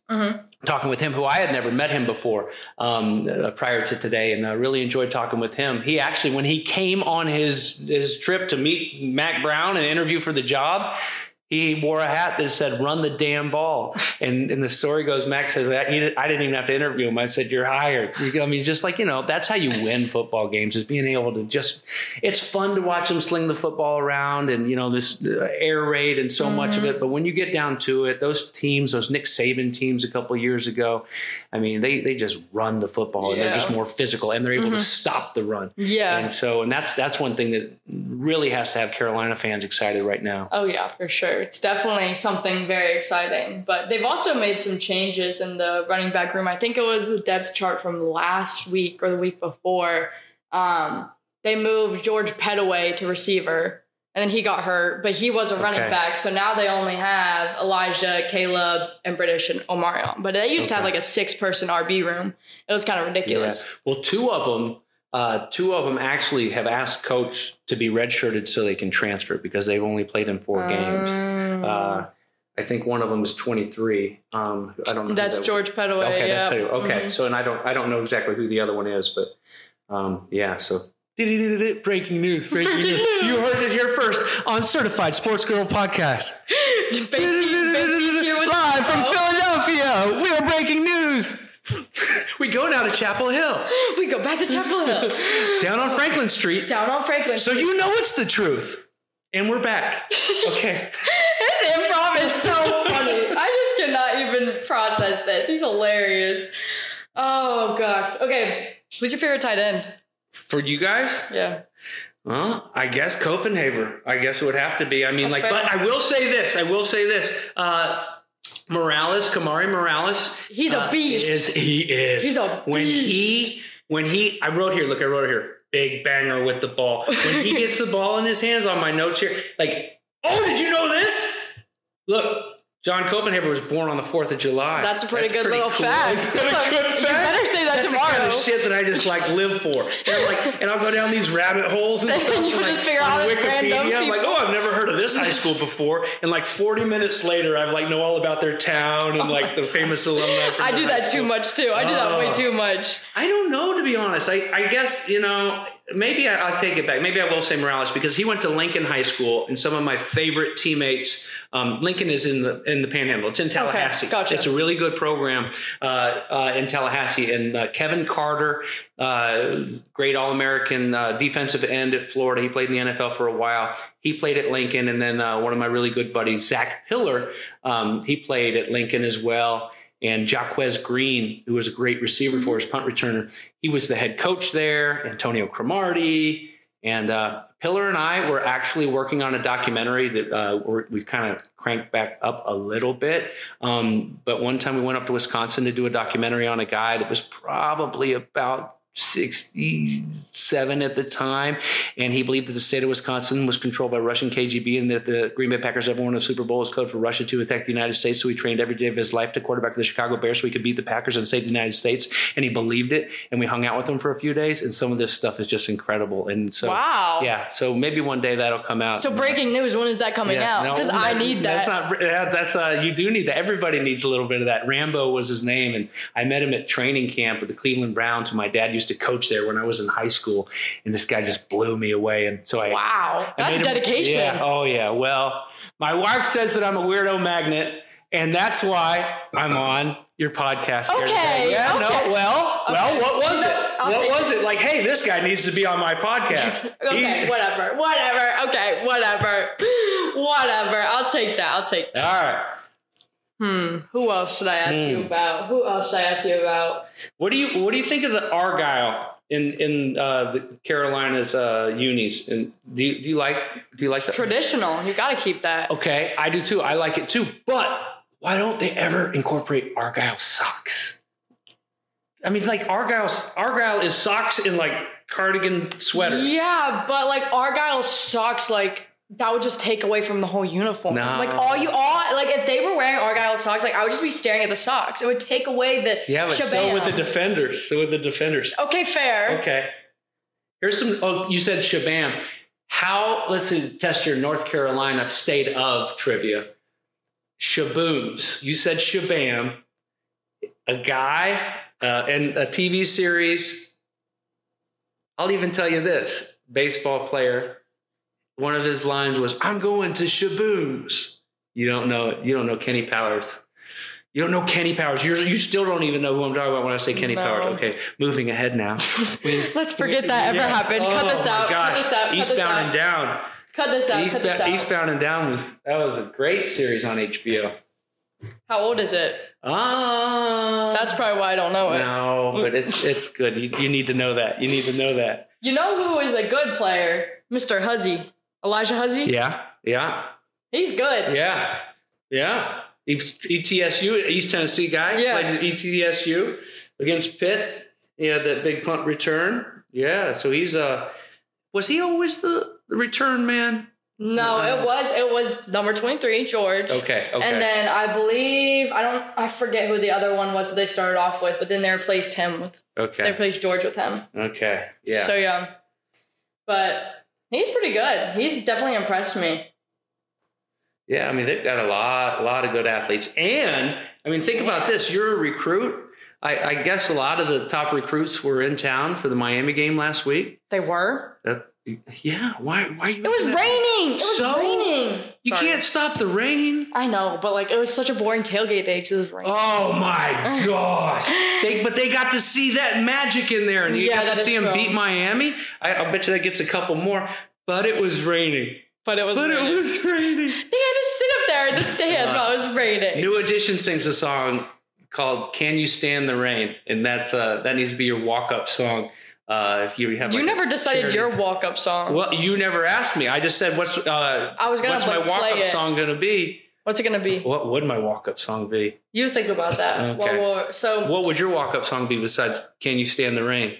Talking with him, who I had never met him before um, uh, prior to today, and I really enjoyed talking with him. He actually, when he came on his his trip to meet Mack Brown and interview for the job, he wore a hat that said "Run the damn ball." And and the story goes, Max says that I didn't even have to interview him. I said, "You're hired." I mean, just like you know, that's how you win football games is being able to just. It's fun to watch them sling the football around and you know this uh, air raid and so much of
Mm-hmm.
it. But when you get down to it, those teams, those Nick Saban teams a couple years ago, I mean, they they just run the football and they're
Mm-hmm.
just more physical and they're able to stop the run.
Yeah.
And so, and that's that's one thing that really has to have Carolina fans excited right now.
Oh yeah, for sure. It's definitely something very exciting. But they've also made some changes in the running back room. I think it was the depth chart from last week or the week before. Um, they moved George Pettaway to receiver, and then he got hurt, but he was a running
Okay.
back. So now they only have Elijah, Caleb, and British and Omarion. But they used to have like a six-person RB room. It was kind of ridiculous.
Well, two of them, uh, two of them actually have asked coach to be redshirted so they can transfer because they've only played in four games.
Um,
Uh, I think one of them is 23. Um, I don't know.
that's
that-
George Pettaway.
Okay,
yeah.
that's Petty. Okay,
Mhm.
so and I don't I don't know exactly who the other one is, but um, yeah. So breaking news! Breaking news! You heard it here first on Certified Sports Girl Podcast. (laughs)
Batesy- Batesy here with
Live from Philadelphia, we are breaking news. We go now to Chapel Hill, (gasps)
We go back to Chapel Hill. (laughs)
down on Franklin Street.
Down on Franklin.
So you know it's the truth, and we're back. (laughs) Okay.
His improv is so funny. I just cannot even process this. He's hilarious. Oh gosh. Okay. Who's your favorite tight end?
For you guys,
Yeah.
Well, I guess Copenhaver. I guess it would have to be. I mean,
That's
like,
fair.
but I will say this. I will say this. Uh, Morales, Kamari Morales.
He's a
uh,
beast.
Is he is?
He's a
when he when he. I wrote here. Look, I wrote here. Big banger with the ball. When he (laughs) gets the ball in his hands on my notes here, like, oh, did you know this? Look. John Copenhaver was born on the 4th of July.
That's a pretty good little
cool.
fact. That's
a
a-
good
you
fact?
better say that
That's the kind
tomorrow.
of shit that I just like live for. And I'm like, and I'll go down these rabbit holes and (laughs)
And
stuff.
you
and, like,
just figure out
Wikipedia. I'm like, oh, I've never heard of this high school before. And like 40 minutes later, I've like know all about their town and oh like the famous alumni.
I do that too much too. I do that way
Oh.
too much.
I don't know, to be honest. I, I guess, you know, maybe I, I'll take it back. Maybe I will say Morales because he went to Lincoln High School and some of my favorite teammates. Um, Lincoln is in the in the Panhandle. It's in Tallahassee.
gotcha.
It's a really good program uh, uh, in Tallahassee. And uh, Kevin Carter, uh, great All American uh, defensive end at Florida. He played in the NFL for a while. He played at Lincoln, and then uh, one of my really good buddies, Zach Hiller, um, he played at Lincoln as well and Jacquez Green, who was a great receiver for his punt returner, he was the head coach there. Antonio Cromartie, and uh, Pillar and I were actually working on a documentary that uh, we've kind of cranked back up a little bit. Um, but one time we went up to Wisconsin to do a documentary on a guy that was probably about 67 at the time, and he believed that the state of Wisconsin was controlled by Russian KGB and that the Green Bay Packers ever won a Super Bowl was code for Russia to attack the United States. So he trained every day of his life to quarterback the Chicago Bears so he could beat the Packers and save the United States. And he believed it. And we hung out with him for a few days, and some of this stuff is just incredible. And so,
Wow.
yeah. So maybe one day that'll come out.
So breaking news, when is that coming
Yes,
out?
no,
Because I need that.
That's not. yeah, That's uh. You do need that. Everybody needs a little bit of that. Rambo was his name, and I met him at training camp with the Cleveland Browns. My dad used to coach there when I was in high school, and this guy just blew me away. And so I.
wow,
I
that's
him-
dedication.
Yeah. Oh yeah. Well, my wife says that I'm a weirdo magnet, and that's why I'm on your podcast. here
Okay,
today. Yeah.
okay.
No. Well. Well. What was it?
I'll
what was it? Like, hey, this guy needs to be on my podcast. (laughs)
Okay,
He-
whatever, whatever. Okay, whatever, (laughs) whatever. I'll take that. I'll take that.
All right.
Hmm. Who else should I ask you
Hmm.
about? Who else should I ask you about?
What do you What do you think of the Argyle in in uh, the Carolinas uh, unis? And do you, do you like do you like the
Traditional. You got to keep that.
Okay, I do too. I like it too. But why don't they ever incorporate Argyle socks? I mean, like Argyle Argyle is socks in like cardigan sweaters.
Yeah, but like Argyle socks, like that would just take away from the whole uniform.
No.
Like all you all like if they were wearing Argyle socks, like I would just be staring at the socks. It would take away the
Yeah, but so with the defenders. So with the defenders.
Okay, fair.
Okay. Here's some. Oh, you said Shabam. How? Let's see, test your North Carolina state of trivia. Shaboons. You said Shabam. A guy uh, and a TV series. I'll even tell you this: baseball player. One of his lines was, "I'm going to Shaboons." You don't know. You don't know Kenny Powers. You don't know Kenny Powers. You're, you still don't even know who I'm talking about when I say Kenny
No.
Powers. Okay, moving ahead now. (laughs)
Let's forget that ever
Yeah.
happened. Cut
Oh
this
my
out. Cut this out. Cut this
Eastbound
out.
and Down.
Cut this out. Cut this
Eastbound,
out.
Eastbound and Down was that was a great series on HBO.
How old is it?
Ah,
That's probably why I don't know it.
no, but it's it's good. You, you need to know that. You need to know that.
You know who is a good player? Mr. Huzzy. Elijah Huzzy?
Yeah, yeah,
He's good.
yeah, yeah. ETSU, East Tennessee guy,
Yeah.
played at ETSU against Pitt. Yeah, that big punt return. Yeah, so he's uh, was he always the, the return man?
No, it was it was number 23, George.
Okay, okay.
And then I believe I don't I forget who the other one was that they started off with, but then they replaced him with
Okay.
they replaced George with him.
okay, yeah.
So yeah. But he's pretty good. He's definitely impressed me.
Yeah, I mean they've got a lot, a lot of good athletes, and I mean think about this: you're a recruit. I, I guess a lot of the top recruits were in town for the Miami game last week.
They were?
That, yeah, why? Why?
You It was raining. It was
So?
raining.
You
Sorry.
can't stop the rain.
I know, but like it was such a boring tailgate day because it was raining.
Oh my (laughs) gosh! They, but they got to see that magic in there, and you
Yeah,
got to see them beat Miami. I, I bet you that gets a couple more. But it was raining.
But it was
But
raining.
it was raining. (laughs)
They had to sit up there in the stands while it was raining.
New Edition sings a song called "Can You Stand the Rain," and that's uh, that needs to be your walk-up song. Uh, if you have,
you
like,
never decided
charity-
your walk-up song.
Well, you never asked me. I just said, "What's uh,
I was gonna
what's my walk-up
it.
song going to be?"
What's it gonna be?
What would my walk-up song be?
You think about that.
Okay.
So
What would your walk-up song be besides "Can You Stand the Rain"?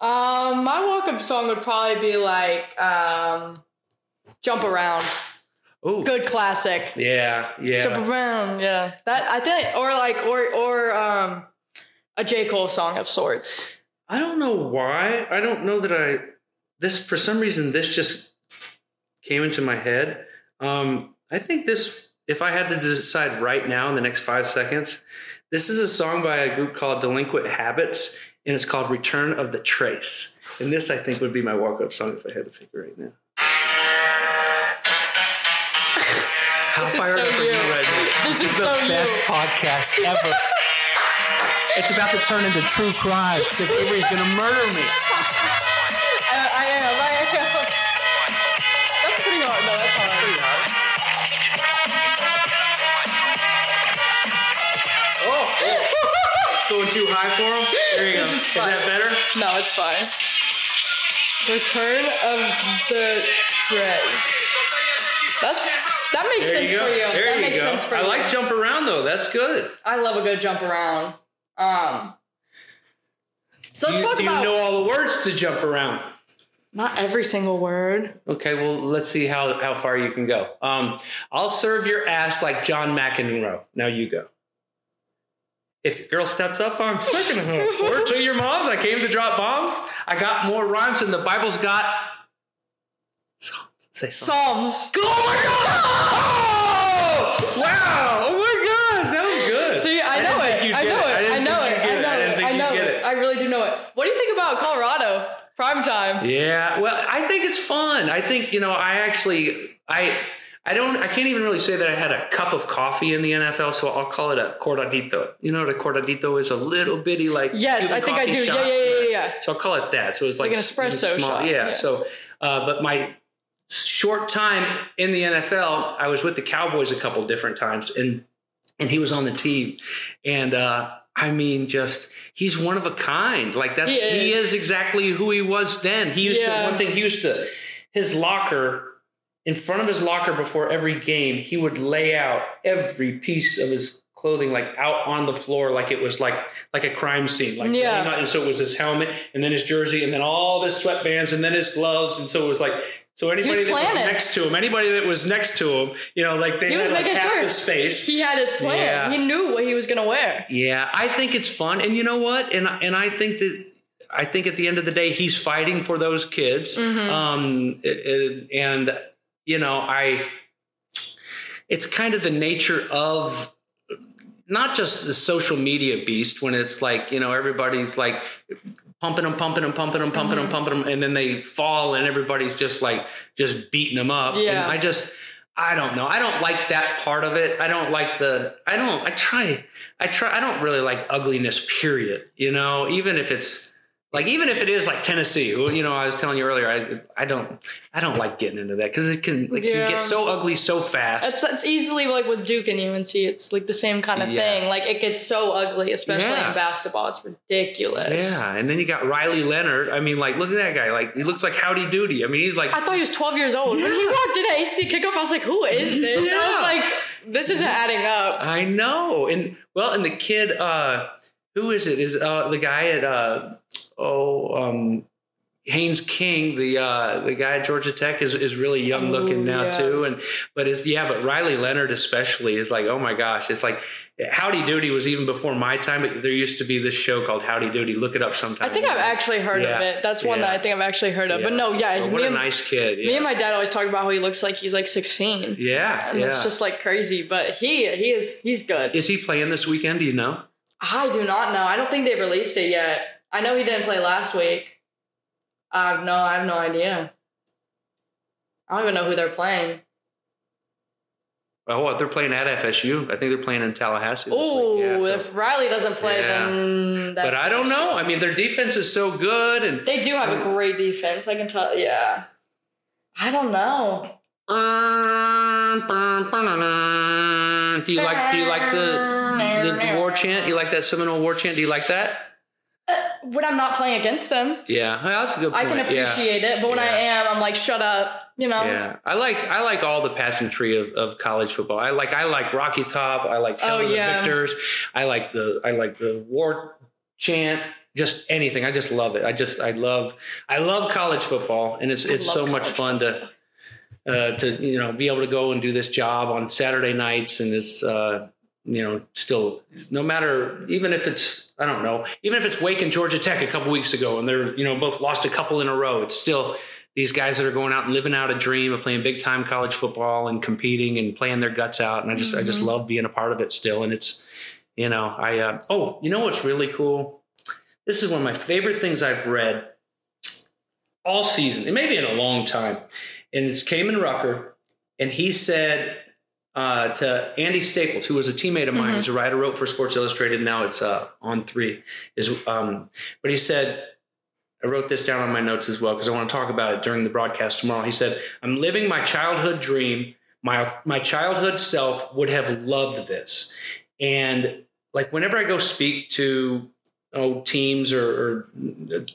um, my walk-up song would probably be like um, "Jump Around."
Oh,
Good classic.
Yeah, yeah.
Jump around, yeah. That I think, or like, or or um, a J Cole song of sorts.
I don't know why. I don't know that I this for some reason this just came into my head. Um, I think this if I had to decide right now in the next five seconds, this is a song by a group called Delinquent Habits, and it's called Return of the Tres. And this I think would be my walk-up song if I had to pick it right now. How
This is
fired
so
up are
you.
you right now?
This is
the
so
best
you.
podcast ever. (laughs) it's about to turn into true crime because (laughs) Avery's gonna murder me.
I, I am. I am. That's pretty hard. No, that's hard. Oh!
Going too high for him? There you go. Is that better?
No, it's fine. Return of the Tres. That's that makes sense
go.
for you.
There
that
you
makes
go.
sense for me.
I
you.
like jump around though. That's good.
I love a good jump around. Um. So let's
you,
talk
do you know all the words to jump around?
not every single word.
Okay, well, let's see how, how far you can go. Um, I'll serve your ass like John McEnroe. Now you go. If your girl steps up, I'm sticking her. (laughs) Or to your moms, I came to drop bombs. I got more rhymes than the Bible's got. Psalms. Say something.
Psalms.
Oh my God! Oh! Wow! Oh my gosh, that was good.
See, I,
didn't
know
think
it.
you'd
I
get
know it. I
didn't
know
think
it.
you'd
I
get
know
I didn't
it.
think
I
you'd
know
get
it. I really do know it. What do you think about Colorado? Prime time.
Yeah, well, I think it's fun. I think you know, I actually, I, I don't, I can't even really say that I had a cup of coffee in the NFL, so I'll call it a cortadito. You know what a cortadito is? A little bitty like.
Yes, I think I do. Yeah, yeah, yeah, yeah, yeah.
So I'll call it that. So it's like,
Like an espresso
small-
shot,
Yeah.
yeah.
So, uh, but my short time in the NFL, I was with the Cowboys a couple different times, and and he was on the team, and uh, I mean, just he's one of a kind. Like that's
He
he
is.
is, exactly who he was then. He used
Yeah.
to one thing he used to his locker. In front of his locker before every game, he would lay out every piece of his clothing like out on the floor like it was like like a crime scene like
Yeah.
and so it was his helmet and then his jersey and then all his sweatbands and then his gloves and so it was like so anybody that was next to him anybody that was next to him you know like they
He was
had like half
sure.
the space
He had his plan.
Yeah.
He knew what he was gonna wear.
yeah, I think it's fun, and you know what? And and I think that I think at the end of the day, he's fighting for those kids.
Mm-hmm.
Um, it- it- and you know, I it's kind of the nature of not just the social media beast when it's like you know everybody's like pumping them, pumping them, pumping them, pumping
Mm-hmm.
them, pumping them, and then they fall, and everybody's just like just beating them up.
Yeah.
And I just. I don't know. I don't like that part of it. I don't like the. I don't. I try. I try. I don't really like ugliness. Period. You know, even if it's like, even if it is like Tennessee. You know, I was telling you earlier. I. I don't. I don't like getting into that because it can. It
Yeah.
can get so ugly so fast.
It's, it's easily like with Duke and UNC. It's like the same kind of
Yeah.
thing. Like it gets so ugly, especially
Yeah.
in basketball. It's ridiculous.
yeah, and then you got Riley Leonard. I mean, like, look at that guy. Like, he looks like Howdy Doody. I mean, he's like.
I thought he was 12 years old. When he
Yeah.
walked in at ACC kickoff, I was like, who is (laughs) this? I was like, this isn't adding up.
I know. And well, and the kid, uh, who is it? Is uh, the guy at uh, oh um, Haynes King, the uh, the guy at Georgia Tech is, is really young
Oh,
looking now
yeah.
too. And but it's yeah, but Riley Leonard especially is like oh my gosh, it's like Howdy Doody was even before my time. But there used to be this show called Howdy Doody. Look it up sometime.
I think I've actually heard of it. That's one that I think I've actually heard of. But no, yeah,
Well, what a
and,
nice kid. Yeah.
me and my dad always talk about how he looks like he's like 16.
yeah,
And
yeah.
it's just like crazy. But he he is he's good.
is he playing this weekend? Do you know?
I do not know. I don't think they've released it yet. I know he didn't play last week. I have no I have no idea. I don't even know who they're playing.
Oh, what, they're playing at FSU. I think they're playing in Tallahassee.
Oh.
Yeah, so-
if Riley doesn't play,
Yeah.
then that's
but I don't know. I mean, their defense is so good, and
They do have a great defense. I can tell. Yeah. I don't know.
do you like do you like the, the the war chant? You like that Seminole war chant? Do you like that?
When I'm not playing against them,
Yeah, that's a good
I
point.
can
Yeah.
appreciate it. But when I am, I'm like, shut up. You know.
Yeah, I like I like all the pageantry of, of college football. I like I like Rocky Top. I like
Oh, yeah.
the Victors. I like the I like the war chant. Just anything. I just love it. I just I love I love college football, and it's it's so much fun to uh, to you know be able to go and do this job on Saturday nights, and it's uh, you know still no matter even if it's I don't know even if it's Wake and Georgia Tech a couple weeks ago, and they're you know both lost a couple in a row. It's still these guys that are going out and living out a dream of playing big time college football and competing and playing their guts out. And I just I just
Mm-hmm.
love being a part of it still. And it's you know I uh, oh you know what's really cool. This is one of my favorite things I've read all season. It may be in a long time. And it's Kaimon Rucker. And he said uh, to Andy Staples, who was a teammate of mine, who's a writer, wrote for Sports Illustrated. Now it's uh, on three. Is um, but he said, I wrote this down on my notes as well because I want to talk about it during the broadcast tomorrow. He said, "I'm living my childhood dream. My my childhood self would have loved this." And like whenever I go speak to oh, teams or, or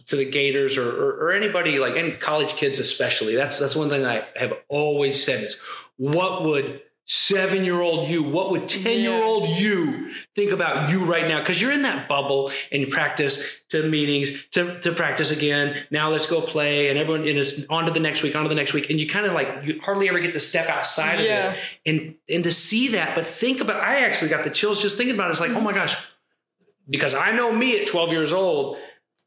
to the Gators or, or, or anybody like any college kids especially. That's that's one thing I have always said is what would seven year old you, what would 10 year old you think about you right now? Because you're in that bubble and you practice to meetings, to, to practice again. Now let's go play. And everyone and is on to the next week, on to the next week. And you kind of like, you hardly ever get to step outside
Yeah.
of it. And, and to see that, but think about, I actually got the chills just thinking about it. It's like, oh my gosh, because I know me at 12 years old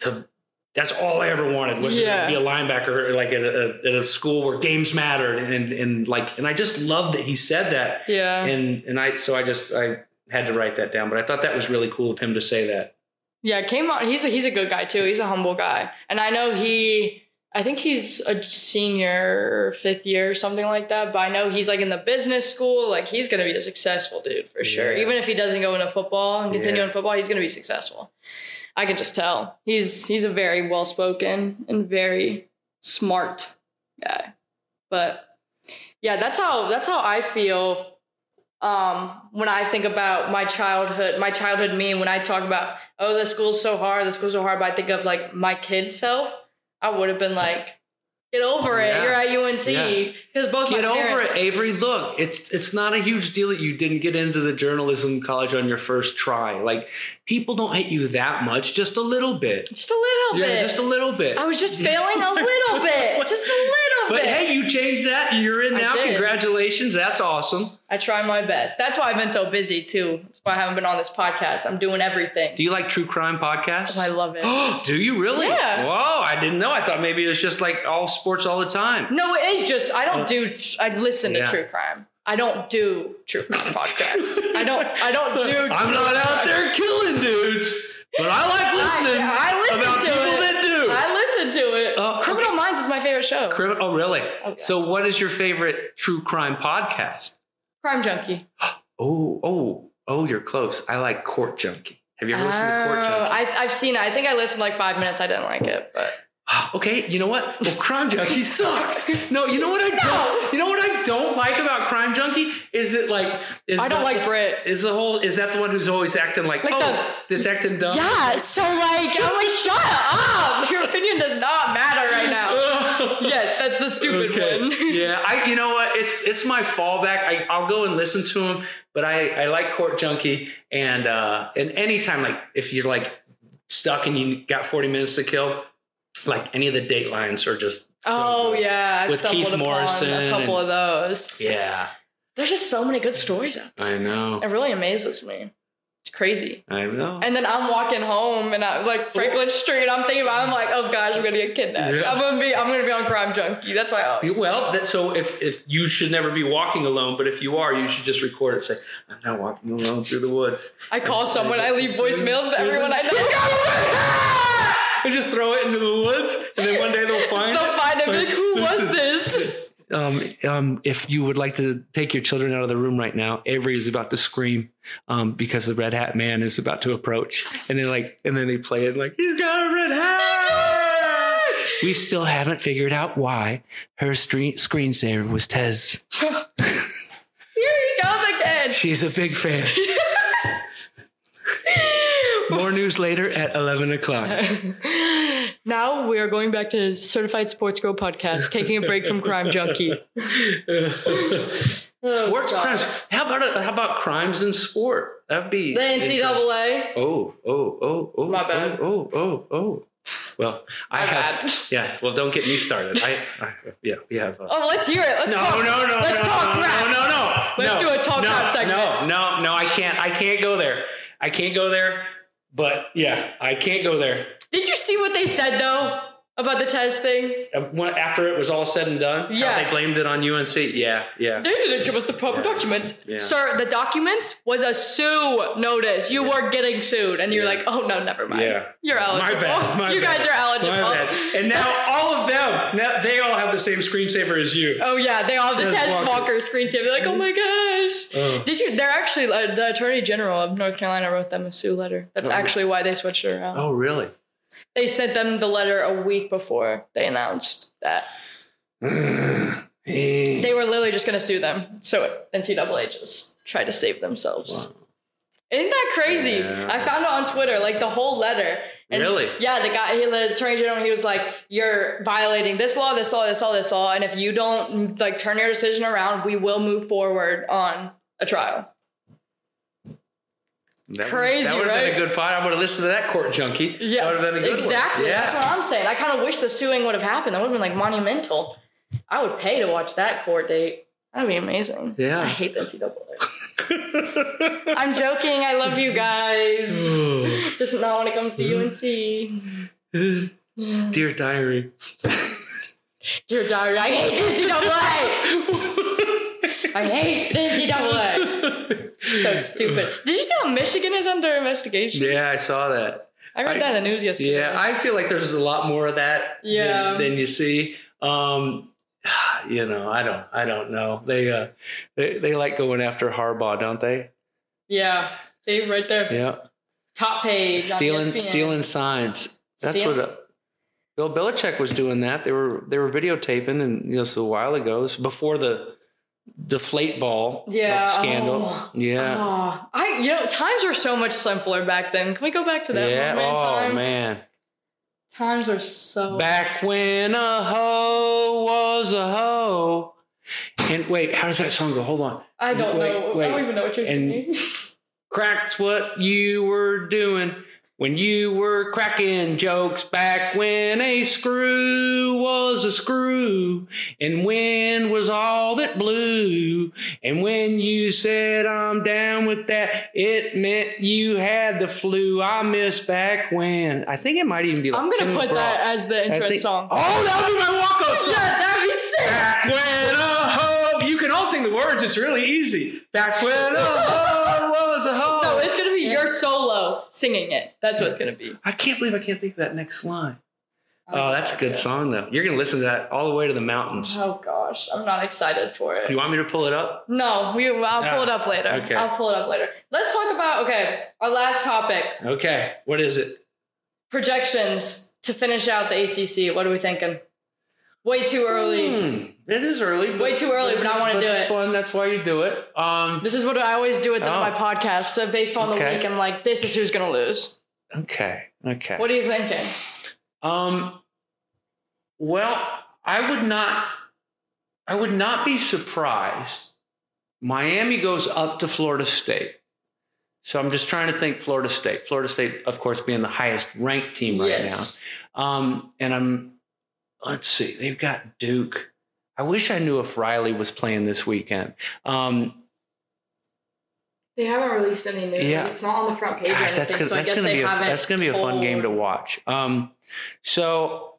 to that's all I ever wanted was
Yeah.
to be a linebacker like at a, at a school where games mattered and and like and I just loved that he said that
Yeah.
and and I so I just I had to write that down but I thought that was really cool of him to say that
Yeah, came on. He's a he's a good guy too. He's a humble guy, and I know he. I think he's a senior, fifth year, or something like that. But I know he's like in the business school. Like he's gonna be a successful dude for sure.
Yeah.
Even if he doesn't go into football and continue
Yeah.
in football, he's gonna be successful. I can just tell. He's he's a very well spoken and very smart guy. But yeah, that's how that's how I feel um, when I think about my childhood, my childhood me, when I talk about, oh, the school's so hard, the school's so hard, but I think of like my kid self, I would have been like, get over it.
Yeah.
You're at UNC.
Yeah.
Because both
get over
parents,
it Avery look it's it's not a huge deal that you didn't get into the journalism college on your first try like people don't hate you that much just a little bit
Just a little
yeah
bit.
just a little bit
I was just failing a (laughs) little bit. Just a little
but
bit.
But hey you changed that and you're in
I
now
did.
congratulations that's awesome
I try my best. That's why I've been so busy too. That's why I haven't been on this podcast. I'm doing everything.
Do you like true crime podcasts?
Oh, I love it. (gasps)
Do you really?
Yeah.
Whoa, I didn't know. I thought maybe it was just like all sports all the time.
No, it is just I don't oh. do. I listen to true crime. I don't do true crime podcasts. I don't. I don't do. (laughs)
I'm not out there killing dudes, but I like listening
I, I listen
about
to
people
it.
that do.
I listen to it.
Oh,
Criminal Minds is my favorite show.
Crimi- oh, really? Oh, so, what is your favorite true crime podcast?
Crime Junkie. (gasps)
Oh, oh, oh, you're close. I like Court Junkie. Have you ever listened to Court
Oh,
Junkie?
I, I've seen it. I think I listened like five minutes. I didn't like it, but (gasps)
Okay, you know what? Well, Crime Junkie (laughs) sucks. No, you know what I don't. You know what I don't like about Crime Junkie is it like is
I don't
the-
like Brit.
Is the whole is that the one who's always acting like,
Like
oh that's acting dumb?
Yeah. So like, I'm like, shut up. Your opinion does not matter right now. (laughs) (laughs) yes, that's the stupid
Okay.
one. (laughs)
yeah, I you know what? It's it's my fallback. I, I'll go and listen to him, but I I like Court Junkie and uh and anytime like if you're like stuck and you got 40 minutes to kill, like any of the datelines are just so
oh
good.
yeah, I've
With Keith Morrison
a couple of those.
Yeah,
There's just so many good stories out there.
I know.
It really amazes me. It's crazy.
I know.
And then I'm walking home and I'm like Franklin Street. I'm thinking about. I'm like, oh gosh, I'm gonna get kidnapped.
Yeah.
I'm gonna be. I'm gonna be on Crime Junkie. That's why I always.
Well, that, so if, if you should never be walking alone, but if you are, you should just record it. Say, I'm not walking alone through the woods.
I call someone. I leave voicemails to everyone I know. (laughs)
And just throw it into the woods, and then one day they'll (laughs) find it.
find him. Like, who was this? (laughs)
Um, um, if you would like to take your children out of the room right now, Avery is about to scream um, because the red hat man is about to approach, and then like, and then they play it like he's got a red hat. We still haven't figured out why her street screensaver was Tez. (laughs) (laughs)
Here he goes again.
She's a big fan. (laughs) More news later at 11 o'clock. (laughs)
Now we are going back to Certified Sports Girl podcast, taking a break from Crime Junkie. (laughs)
Sports crimes. How about? How about crimes in sport? That'd be
The. NCAA.
Oh, oh, oh, oh.
My bad.
Oh, oh, oh, oh. Well, I
My
have.
bad.
Yeah. Well, don't get me started. I. I yeah. We have. Uh,
Oh, let's hear it. Let's
no,
talk.
no, no,
Let's
no,
talk
no,
crap.
no, no, no.
Let's
no,
do a talk
no,
crap segment.
No, no, no. I can't. I can't go there. I can't go there. But yeah, I can't go there.
Did you see what they said though about the Tez thing?
After it was all said and done,
Yeah.
they blamed it on UNC. Yeah, yeah.
They didn't give us the proper documents.
Yeah.
Sir, the documents was a sue notice. You were getting sued. And you're like, oh no, never mind.
Yeah.
You're eligible.
My bad. My
you
bad.
guys are eligible.
My bad. And now all of them, now they all have the same screensaver as you.
Oh yeah, they all have the Tez
Walker.
walker screensaver. They're like, oh my gosh.
Oh.
Did you? They're actually uh, the attorney general of North Carolina wrote them a sue letter. That's actually why they switched it around.
Oh, really?
They sent them the letter a week before they announced that (sighs) they were literally just going to sue them. So NCAA just tried to save themselves. Isn't that crazy?
Yeah.
I found it on Twitter, like the whole letter. And
Really?
Yeah, the guy, he, the attorney general, he was like, "You're violating this law, this law, this law, this law, and if you don't like turn your decision around, we will move forward on a trial."
That
Crazy,
that would have been a good pod. I would have listened to that court junkie.
Yeah,
that would have been a good one.
exactly.
Yeah.
That's what I'm saying. I kind of wish the suing would have happened. That would have been like monumental. I would pay to watch that court date. That'd be amazing.
Yeah.
I hate the (laughs) NCAA. I'm joking. I love you guys. (sighs) Just not when it comes to UNC.
Dear diary.
Dear diary, I hate the (laughs) NCAA. I hate the NCAA. (laughs) So stupid. Did you see how Michigan is under investigation?
Yeah, I saw that.
I read
I-
that in the news yesterday.
Yeah, I feel like there's a lot more of that
Yeah.
than, than you see. Um, (sighs) you know, I don't, I don't know. They, uh, they, they like going after Harbaugh, don't they?
yeah. See right there,
Yeah,
top page.
stealing, stealing signs. That's
Steal-
what uh, Bill Belichick was doing. That they were, they were videotaping, and you know, so a while ago, this was before the deflate ball
Yeah,
scandal.
oh.
Yeah,
Oh, I you know times were so much simpler back then. Can we go back to that
yeah.
moment
Oh
time?
man.
Times were so
Back when a hoe was a hoe. And wait, how does that song go? Hold on.
I don't
Wait,
know.
wait.
I don't even know what you're
And-
singing.
Cracked what you were doing when you were cracking jokes back when a screw was a screw and wind was all that blew. And when you said I'm down with that, it meant you had the flu. I miss back when. I think it might even be like
I'm gonna
Tim
put that as the intro
think-
song.
Oh, that would be my walk-up (laughs) song.
yeah, that'd be sick.
Back when a hoe. You can all sing the words. It's really easy. Back when a (laughs) hoe was a hoe.
No, it's gonna be your solo singing it. That's what it's gonna be.
I can't believe I can't think of that next line. Oh, that's a good song though. You're gonna listen to that all the way to the mountains.
Oh gosh, I'm not excited for it.
You want me to pull it up?
No, we. I'll pull
Ah,
it up later.
okay.
I'll pull it up later. Let's talk about okay. Our last topic:
Okay. What is it?
projections to finish out the ACC. What are we thinking? Way too early.
Hmm, it is early.
Way too early, but I wanna do
it's
it.
fun. That's why you do it. Um.
This is what I always do with
Oh.
my podcast. Uh, based on the week, I'm like, this is who's gonna lose.
Okay. Okay.
What are you thinking?
Um, well, I would not. I would not be surprised. Miami goes up to Florida State. So I'm just trying to think Florida State. Florida State, of course, being the highest ranked team right
Yes.
now. Um, and I'm. Let's see. They've got Duke. I wish I knew if Riley was playing this weekend. Um,
They haven't released any news.
Yeah.
It's not on the front page.
Gosh, that's gonna,
so
that's gonna be a, that's gonna be a fun game to watch. Um, so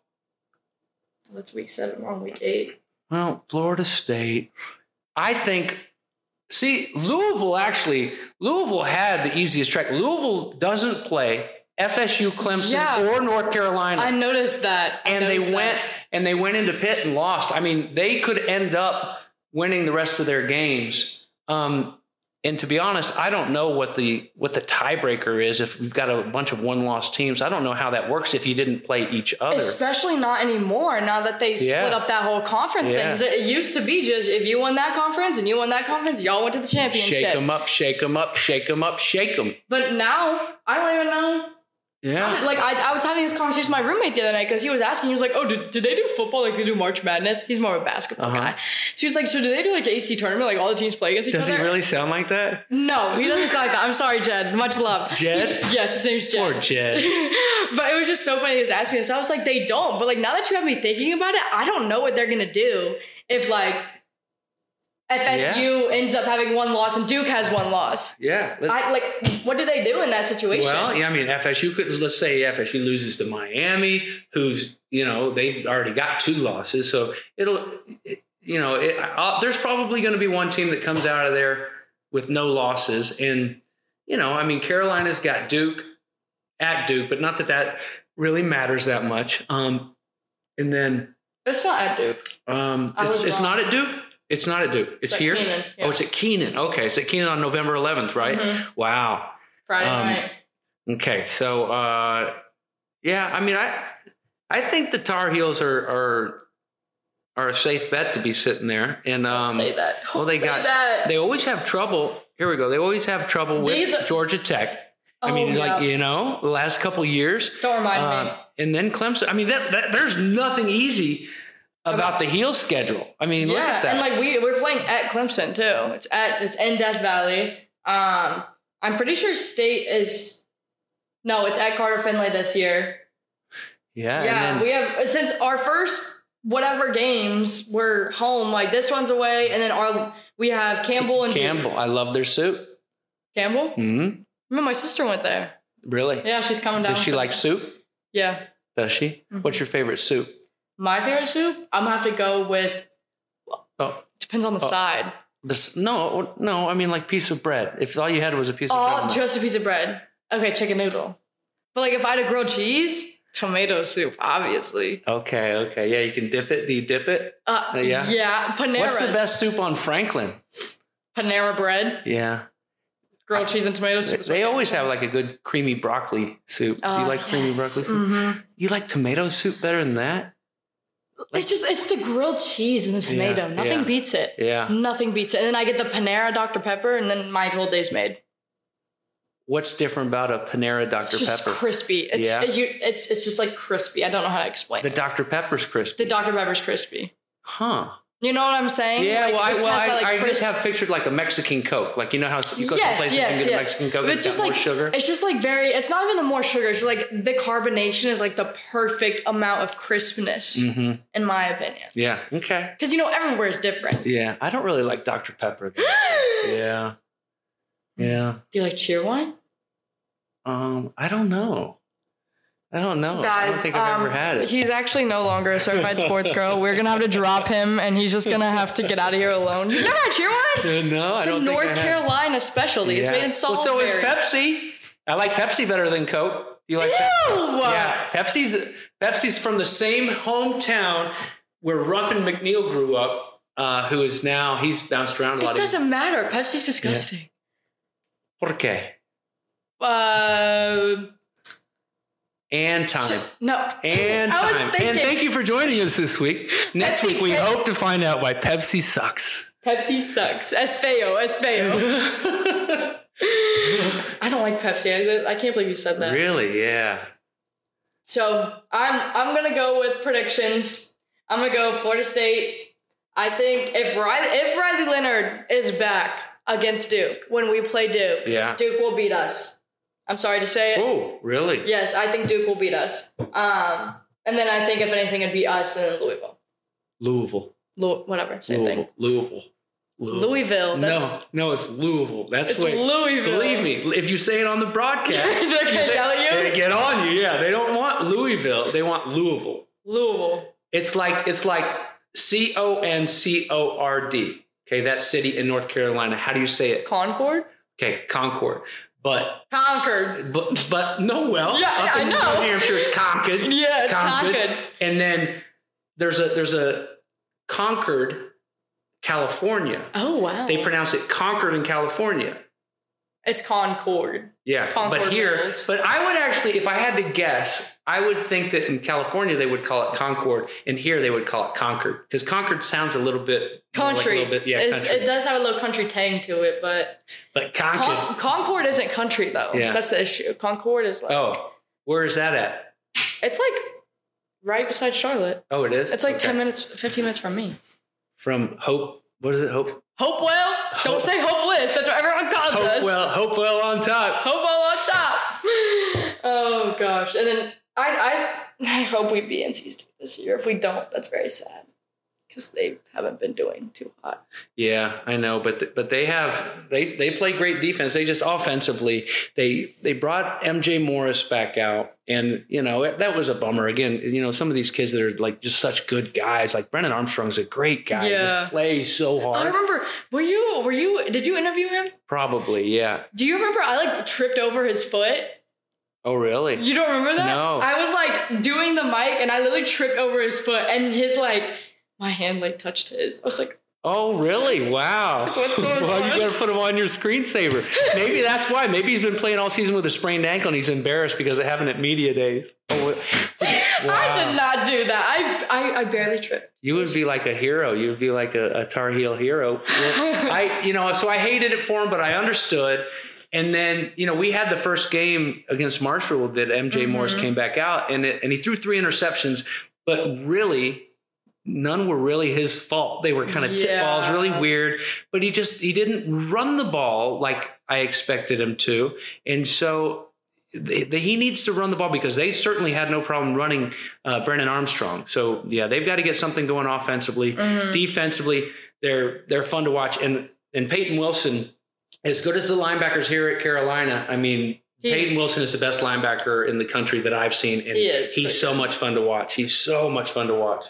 That's week seven. On week eight.
Well, Florida State. I think. See, Louisville actually. Louisville had the easiest track. Louisville doesn't play FSU, Clemson,
Yeah.
or North Carolina,
I noticed that. I
and they went
that.
And they went into Pitt and lost. I mean, they could end up winning the rest of their games. Um, and to be honest, I don't know what the what the tiebreaker is. If we've got a bunch of one loss teams, I don't know how that works. If you didn't play each other,
Especially not anymore. Now that they split up that whole conference
Yeah.
thing. it used to be just if you won that conference and you won that conference, y'all went to the championship.
shake them up, shake them up, shake them up, shake them.
But now I don't even know.
Yeah.
Like I, I was having this conversation with my roommate the other night because he was asking. He was like, "Oh, do, do they do football like they do March Madness?" He's more of a basketball
Uh-huh.
guy. So he's like, "So do they do like ACC tournament? Like all the teams play against each other?
Does he really sound like that?
No, he doesn't sound like that. I'm sorry, Jed. Much love. (laughs)
Jed? (laughs)
yes, his name's Jed.
Poor Jed. (laughs)
but it was just so funny he was asking me this. I was like, they don't. But like now that you have me thinking about it, I don't know what they're gonna do if like FSU ends up having one loss and Duke has one loss.
Yeah.
I like what do they do in that situation?
well, yeah, I mean, FSU could, let's say FSU loses to Miami, who's, you know, they've already got two losses. So it'll, it- you know, it, there's probably going to be one team that comes out of there with no losses. And, you know, I mean, Carolina's got Duke at Duke, but not that that really matters that much. Um, and then
it's not at Duke.
um, it's, it's not at Duke. It's not at Duke. It's,
at
here.
Kenan, yeah.
Oh, it's at Kenan. Okay, it's at Kenan on November 11th, right?
Mhm.
Wow.
Friday
Um,
night.
Okay, so uh, yeah, I mean, I I think the Tar Heels are are are a safe bet to be sitting there, and um,
say that.
well, they got
that.
they always have trouble here we go. They always have trouble with
are-
Georgia Tech. I
Oh,
mean, like
yeah.
you know, the last couple years.
Don't remind me.
Uh, and then Clemson. I mean, that, that there's nothing easy about the heel schedule. I mean, look
Yeah,
at that.
and like we we're playing at Clemson too. It's at it's in Death Valley. Um, I'm pretty sure State is. No, it's at Carter Finley this year.
yeah,
Yeah,
then,
we have since our first whatever games were home. Like this one's away, and then our we have Campbell and
Campbell. I love their soup.
Campbell.
hmm
Remember, my sister went there.
Really?
Yeah, she's coming down.
Does she like soup?
Yeah,
Does she?
Mm-hmm.
What's your favorite soup?
My favorite soup. I'm gonna have to go with.
Oh,
Depends on the side.
this no, no. I mean, like piece of bread. If all you had was a piece of bread,
Oh, just a piece of bread. Okay, chicken noodle. But like, if I had a grilled cheese, tomato soup, obviously.
okay, okay, yeah. You can dip it. Do you dip it?
Uh,
Uh, yeah?
yeah. Panera.
What's the best soup on Franklin?
Panera bread,
Yeah,
grilled cheese and tomato soup.
they always have like a good creamy broccoli soup. Do you
Oh,
like creamy broccoli soup?
Mhm.
You like tomato soup better than that?
It's just it's the grilled cheese and the tomato.
Yeah,
Nothing
yeah.
beats it.
Yeah.
Nothing beats it. And then I get the Panera Dr Pepper, and then my whole day's made.
What's different about a Panera Dr
It's just
Pepper?
crispy. It's
Yeah.
you, it's it's just like crispy. I don't know how to explain
The
it.
Dr Pepper's crispy.
The Dr Pepper's crispy.
huh?
You know what I'm saying?
Yeah.
Like,
well, I, well,
has
I,
that, like,
I just have pictured like a Mexican Coke. Like you know how you go to places
yes,
and get a. Mexican Coke.
But
It's,
just
got
like
more sugar.
It's just like very. It's not even the more sugar. It's just like the carbonation is like the perfect amount of crispness,
hmm
in my opinion.
Yeah. Okay.
Because you know everywhere is different.
Yeah. I don't really like Dr Pepper. (gasps) Yeah. Yeah.
Do you like cheerwine?
Um. I don't know. I don't know. I don't think I've
um,
ever had it.
He's actually no longer a certified sports girl. We're gonna have to drop him, and he's just gonna have to get out of here alone. You never had cheerwine?
no, I
It's a
don't think I
North. Carolina specialty. It's made in
Well,
Salisbury.
so is Pepsi. I like Pepsi better than Coke. You like that?
Ew!
Yeah, Pepsi's Pepsi's from the same hometown where Ruffin McNeill grew up, uh, who is now he's bounced around a
It
lot.
It doesn't matter. Pepsi's disgusting.
Of, Por qué?
Uh,
And time.
no.
And time. And thank you for joining us this week. Next
Pepsi-
week we
Pe-
hope to find out why Pepsi sucks.
Pepsi sucks. Es feo. Es feo. (laughs) I don't like Pepsi. I, I can't believe you said that.
really? Yeah.
So I'm I'm gonna go with predictions. I'm gonna go Florida State. I think if Riley if Riley Leonard is back against Duke when we play Duke,
Yeah.
Duke will beat us. I'm sorry to say it.
Oh, really?
Yes, I think Duke will beat us. Um, and then I think if anything, it'd be us and then Louisville.
Louisville.
Lou- whatever, same
Louisville.
thing.
Louisville. Louisville.
Louisville. That's,
no, no, it's Louisville. That's
It's
way.
Louisville.
Believe me, if you say it on the broadcast, (laughs)
They're gonna
say-
yell at you?
they get on you. Yeah, they don't want Louisville. They want Louisville.
Louisville.
It's like it's like C O N C O R D. Okay, that city in North Carolina. How do you say it?
Concord.
Okay, Concord. But
Concord.
but but no, well,
Yeah,
up
yeah,
in
I know.
New Hampshire, it's Concord.
Yeah, it's Concord.
And then there's a there's a Concord, California.
Oh wow.
They pronounce it Concord in California.
it's Concord.
Yeah,
Concord
but here,
Mills.
but I would actually, if I had to guess, I would think that in California they would call it Concord, and here they would call it Concord because Concord sounds a little bit know, like a
Country.
little bit, yeah, country.
It does have a little country tang to it, but
but Concord.
Con- Concord isn't country though.
Yeah.
That's the issue. Concord is like
oh, where is that at?
it's like right beside Charlotte.
Oh, it is.
It's like
Okay.
ten minutes, fifteen minutes from me.
from Hope. What is it? Hope.
Hopewell. Don't say hopeless. That's what everyone calls us.
Hopewell. Hopewell on top.
Hopewell on top. (laughs) oh gosh. And then I I (laughs) I hope we beat NC State this year. If we don't, that's very sad. Because they haven't been doing too hot.
Yeah, I know, but th- but they have they they play great defense. They just offensively they they brought MJ Morris back out, and you know that was a bummer. Again, you know some of these kids that are like just such good guys, like Brennan Armstrong's a great guy.
Yeah.
Just plays so hard.
I remember. Were you? Were you? Did you interview him?
Probably, yeah.
Do you remember? I like tripped over his foot.
Oh, really?
You don't remember that?
No.
I was like doing the mic, and I literally tripped over his foot, and his like my hand like touched his. I was like,
Oh, really? Wow.
What's going
well,
on?
you better put him on your screensaver. Maybe that's why. Maybe he's been playing all season with a sprained ankle and he's embarrassed because it happened at media days. Oh, wa-
I did not do that. I I, I barely tripped.
You would be like a hero. You would be like a, a Tar Heel hero. I, you know, so I hated it for him, but I understood. And then, you know, we had the first game against Marshall that MJ Morris mm-hmm. came back out, and it, and he threw three interceptions, but really. None were really his fault. They were kind of tip balls, really weird. But he just he didn't run the ball like I expected him to, and so he needs to run the ball because they certainly had no problem running uh, Brennan Armstrong. So yeah, they've got to get something going offensively,
Mm-hmm.
defensively. They're they're fun to watch, and and Peyton Wilson, as good as the linebackers here at Carolina, I mean.
He's-
Peyton Wilson is the best linebacker in the country that I've seen, and
He
he's so much fun to watch. He's so much fun to watch.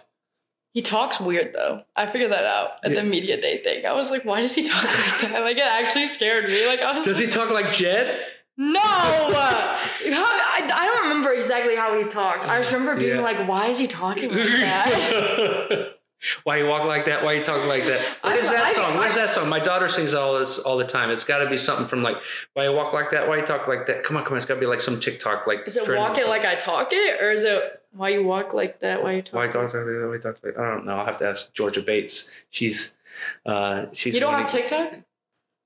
He talks weird though. I figured that out at the media day thing. I was like, why does he talk like that? (laughs) Like it actually scared me. Like I was
Does he talk like Jed?
No, I, I don't remember exactly how he talked. I just remember being
Yeah.
like, "Why is he talking like that?" (laughs)
Why you walk like that? Why you talk like that? What is that song? What is that song? My daughter sings all this all the time. It's got to be something from like Why you walk like that? Why you talk like that? Come on, come on. It's got to be like some TikTok like.
Is it walk it like I talk it, or is it why you walk like that? Why you talk?
Why you talk like that? Why you talk like? I don't know. I'll have to ask Georgia Bates. She's uh she's.
You don't have TikTok?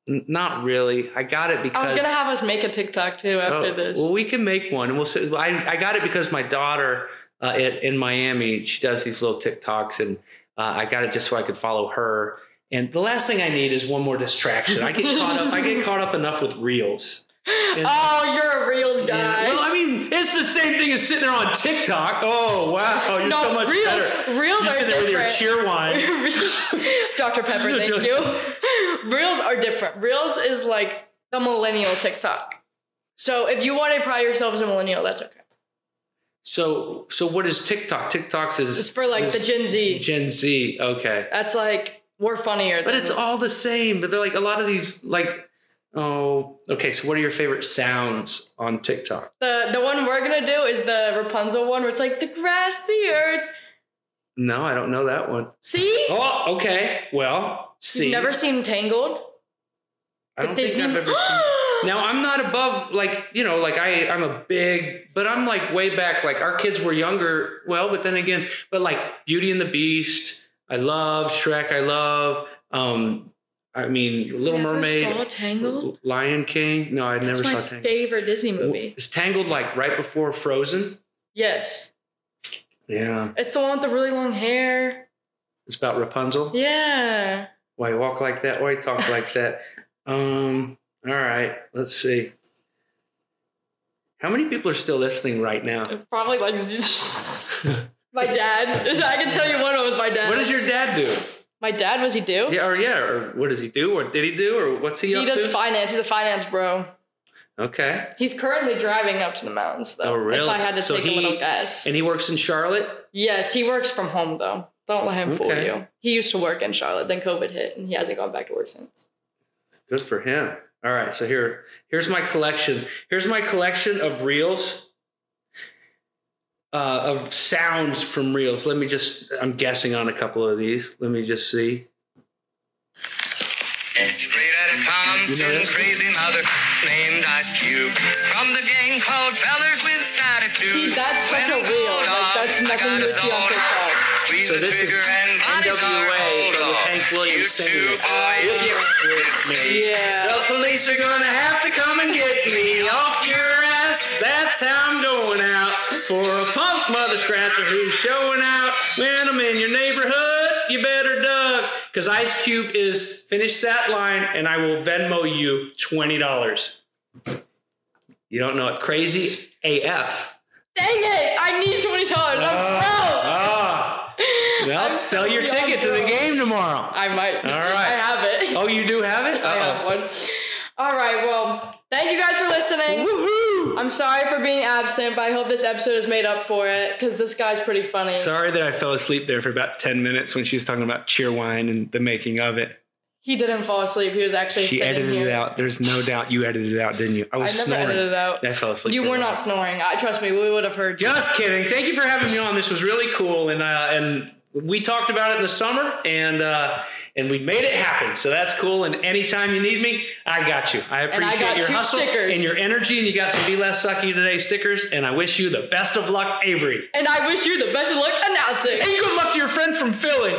Not really. I got it because
I was gonna have us make a TikTok too after
Oh,
this.
Well, we can make one, and we'll. See. I I got it because my daughter uh, at, in Miami, she does these little TikToks, and uh, I got it just so I could follow her. And the last thing I need is one more distraction. I get caught up. I get (laughs) caught up enough with reels. And-
oh, you're a real
and-
guy.
well, I mean, it's the same thing as sitting there on TikTok. Oh wow, you're
no,
so much
reels,
better.
reels
You
are
sit there with your
different.
Cheerwine. (laughs)
Dr. Pepper, (laughs) thank you. Reels are different. Reels is like the millennial TikTok. So if you want to pride yourself as a millennial, that's okay.
So, so what is TikTok? TikTok's is
It's for like
is
the Gen Z.
Gen Z. Okay.
That's like we're funnier.
But it's all the same. But they're like a lot of these like oh okay. So what are your favorite sounds on TikTok?
the the one we're gonna do is the Rapunzel one, where it's like the grass, the earth.
No, I don't know that one.
See,
Oh, okay. Well, see,
you've never seen Tangled.
I don't
the
think I've ever seen. Now I'm not above like you know like I I'm a big but I'm like way back like our kids were younger well but then again but like Beauty and the Beast I love Shrek I love um I mean Little
Never
Mermaid
saw Tangled.
Lion King no I never saw Tangled
favorite Disney movie.
is Tangled like right before Frozen
Yes,
yeah
it's the one with the really long hair.
it's about Rapunzel
Yeah.
why you walk like that why you talk like that (laughs) um all right let's see how many people are still listening right now
Probably like (laughs) my dad. I can tell you one of was my dad.
What does your dad do?
my dad? Was he do?
Yeah, or yeah, or what does he do, or did he do, or what's he,
He does
to?
finance. He's a finance bro.
okay,
He's currently driving up to the mountains though.
Oh, really?
If I had to
So
take
he-
a little guess.
and he works in Charlotte.
yes, he works from home though. Don't let him fool you. He used to work in Charlotte, then COVID hit, and he hasn't gone back to work since.
Good for him. All right, so here, here's my collection. Here's my collection of reels, uh, of sounds from reels. Let me just. I'm guessing on a couple of these. Let me just see.
Straight out of Compton,
You know
crazy mother named Ice Cube. From the gang called Fellers with Attitude.
See, that's such a
When it
real. Like that's nothing
got
you see on
soul.
TikTok.
Squeeze
So this is
trigger and bodies are
NWA with. Hank Williams
Used
singing
to
it.
boy,
with me.
Yeah.
The police are gonna have to come and get me off your ass. That's how I'm going out for a punk mother scratcher who's showing out when I'm in your neighborhood. You better duck, cause Ice Cube is finish that line, and I will Venmo you twenty dollars. You don't know it, crazy AF.
Dang it! I need twenty dollars. I'm broke.
Ah, well,
I'm
sell your ticket to the game tomorrow.
I might.
All right.
I have it.
Oh, you do have it? (laughs)
I have one. All right. Well, thank you guys for listening.
Woohoo!
I'm sorry for being absent, but I hope this episode has made up for it because this guy's pretty funny.
Sorry that I fell asleep there for about 10 minutes when she was talking about Cheerwine and the making of it.
He didn't fall asleep. He was actually
She edited
here.
it out. There's no doubt you edited it out, didn't you? I
I
was
never
snoring.
edited it out.
I fell asleep.
You were not snoring. I trust me. We would have heard. you.
Just kidding. Thank you for having me on. This was really cool, and uh, and we talked about it in the summer, and uh, and we made it happen. So that's cool. And anytime you need me, I got you. I
I
appreciate
got
your hustle
stickers.
and your energy, and you got some Be Less Sucky Today stickers. And I wish you the best of luck, Avery.
And I wish you the best of luck announcing.
And good luck to your friend from Philly.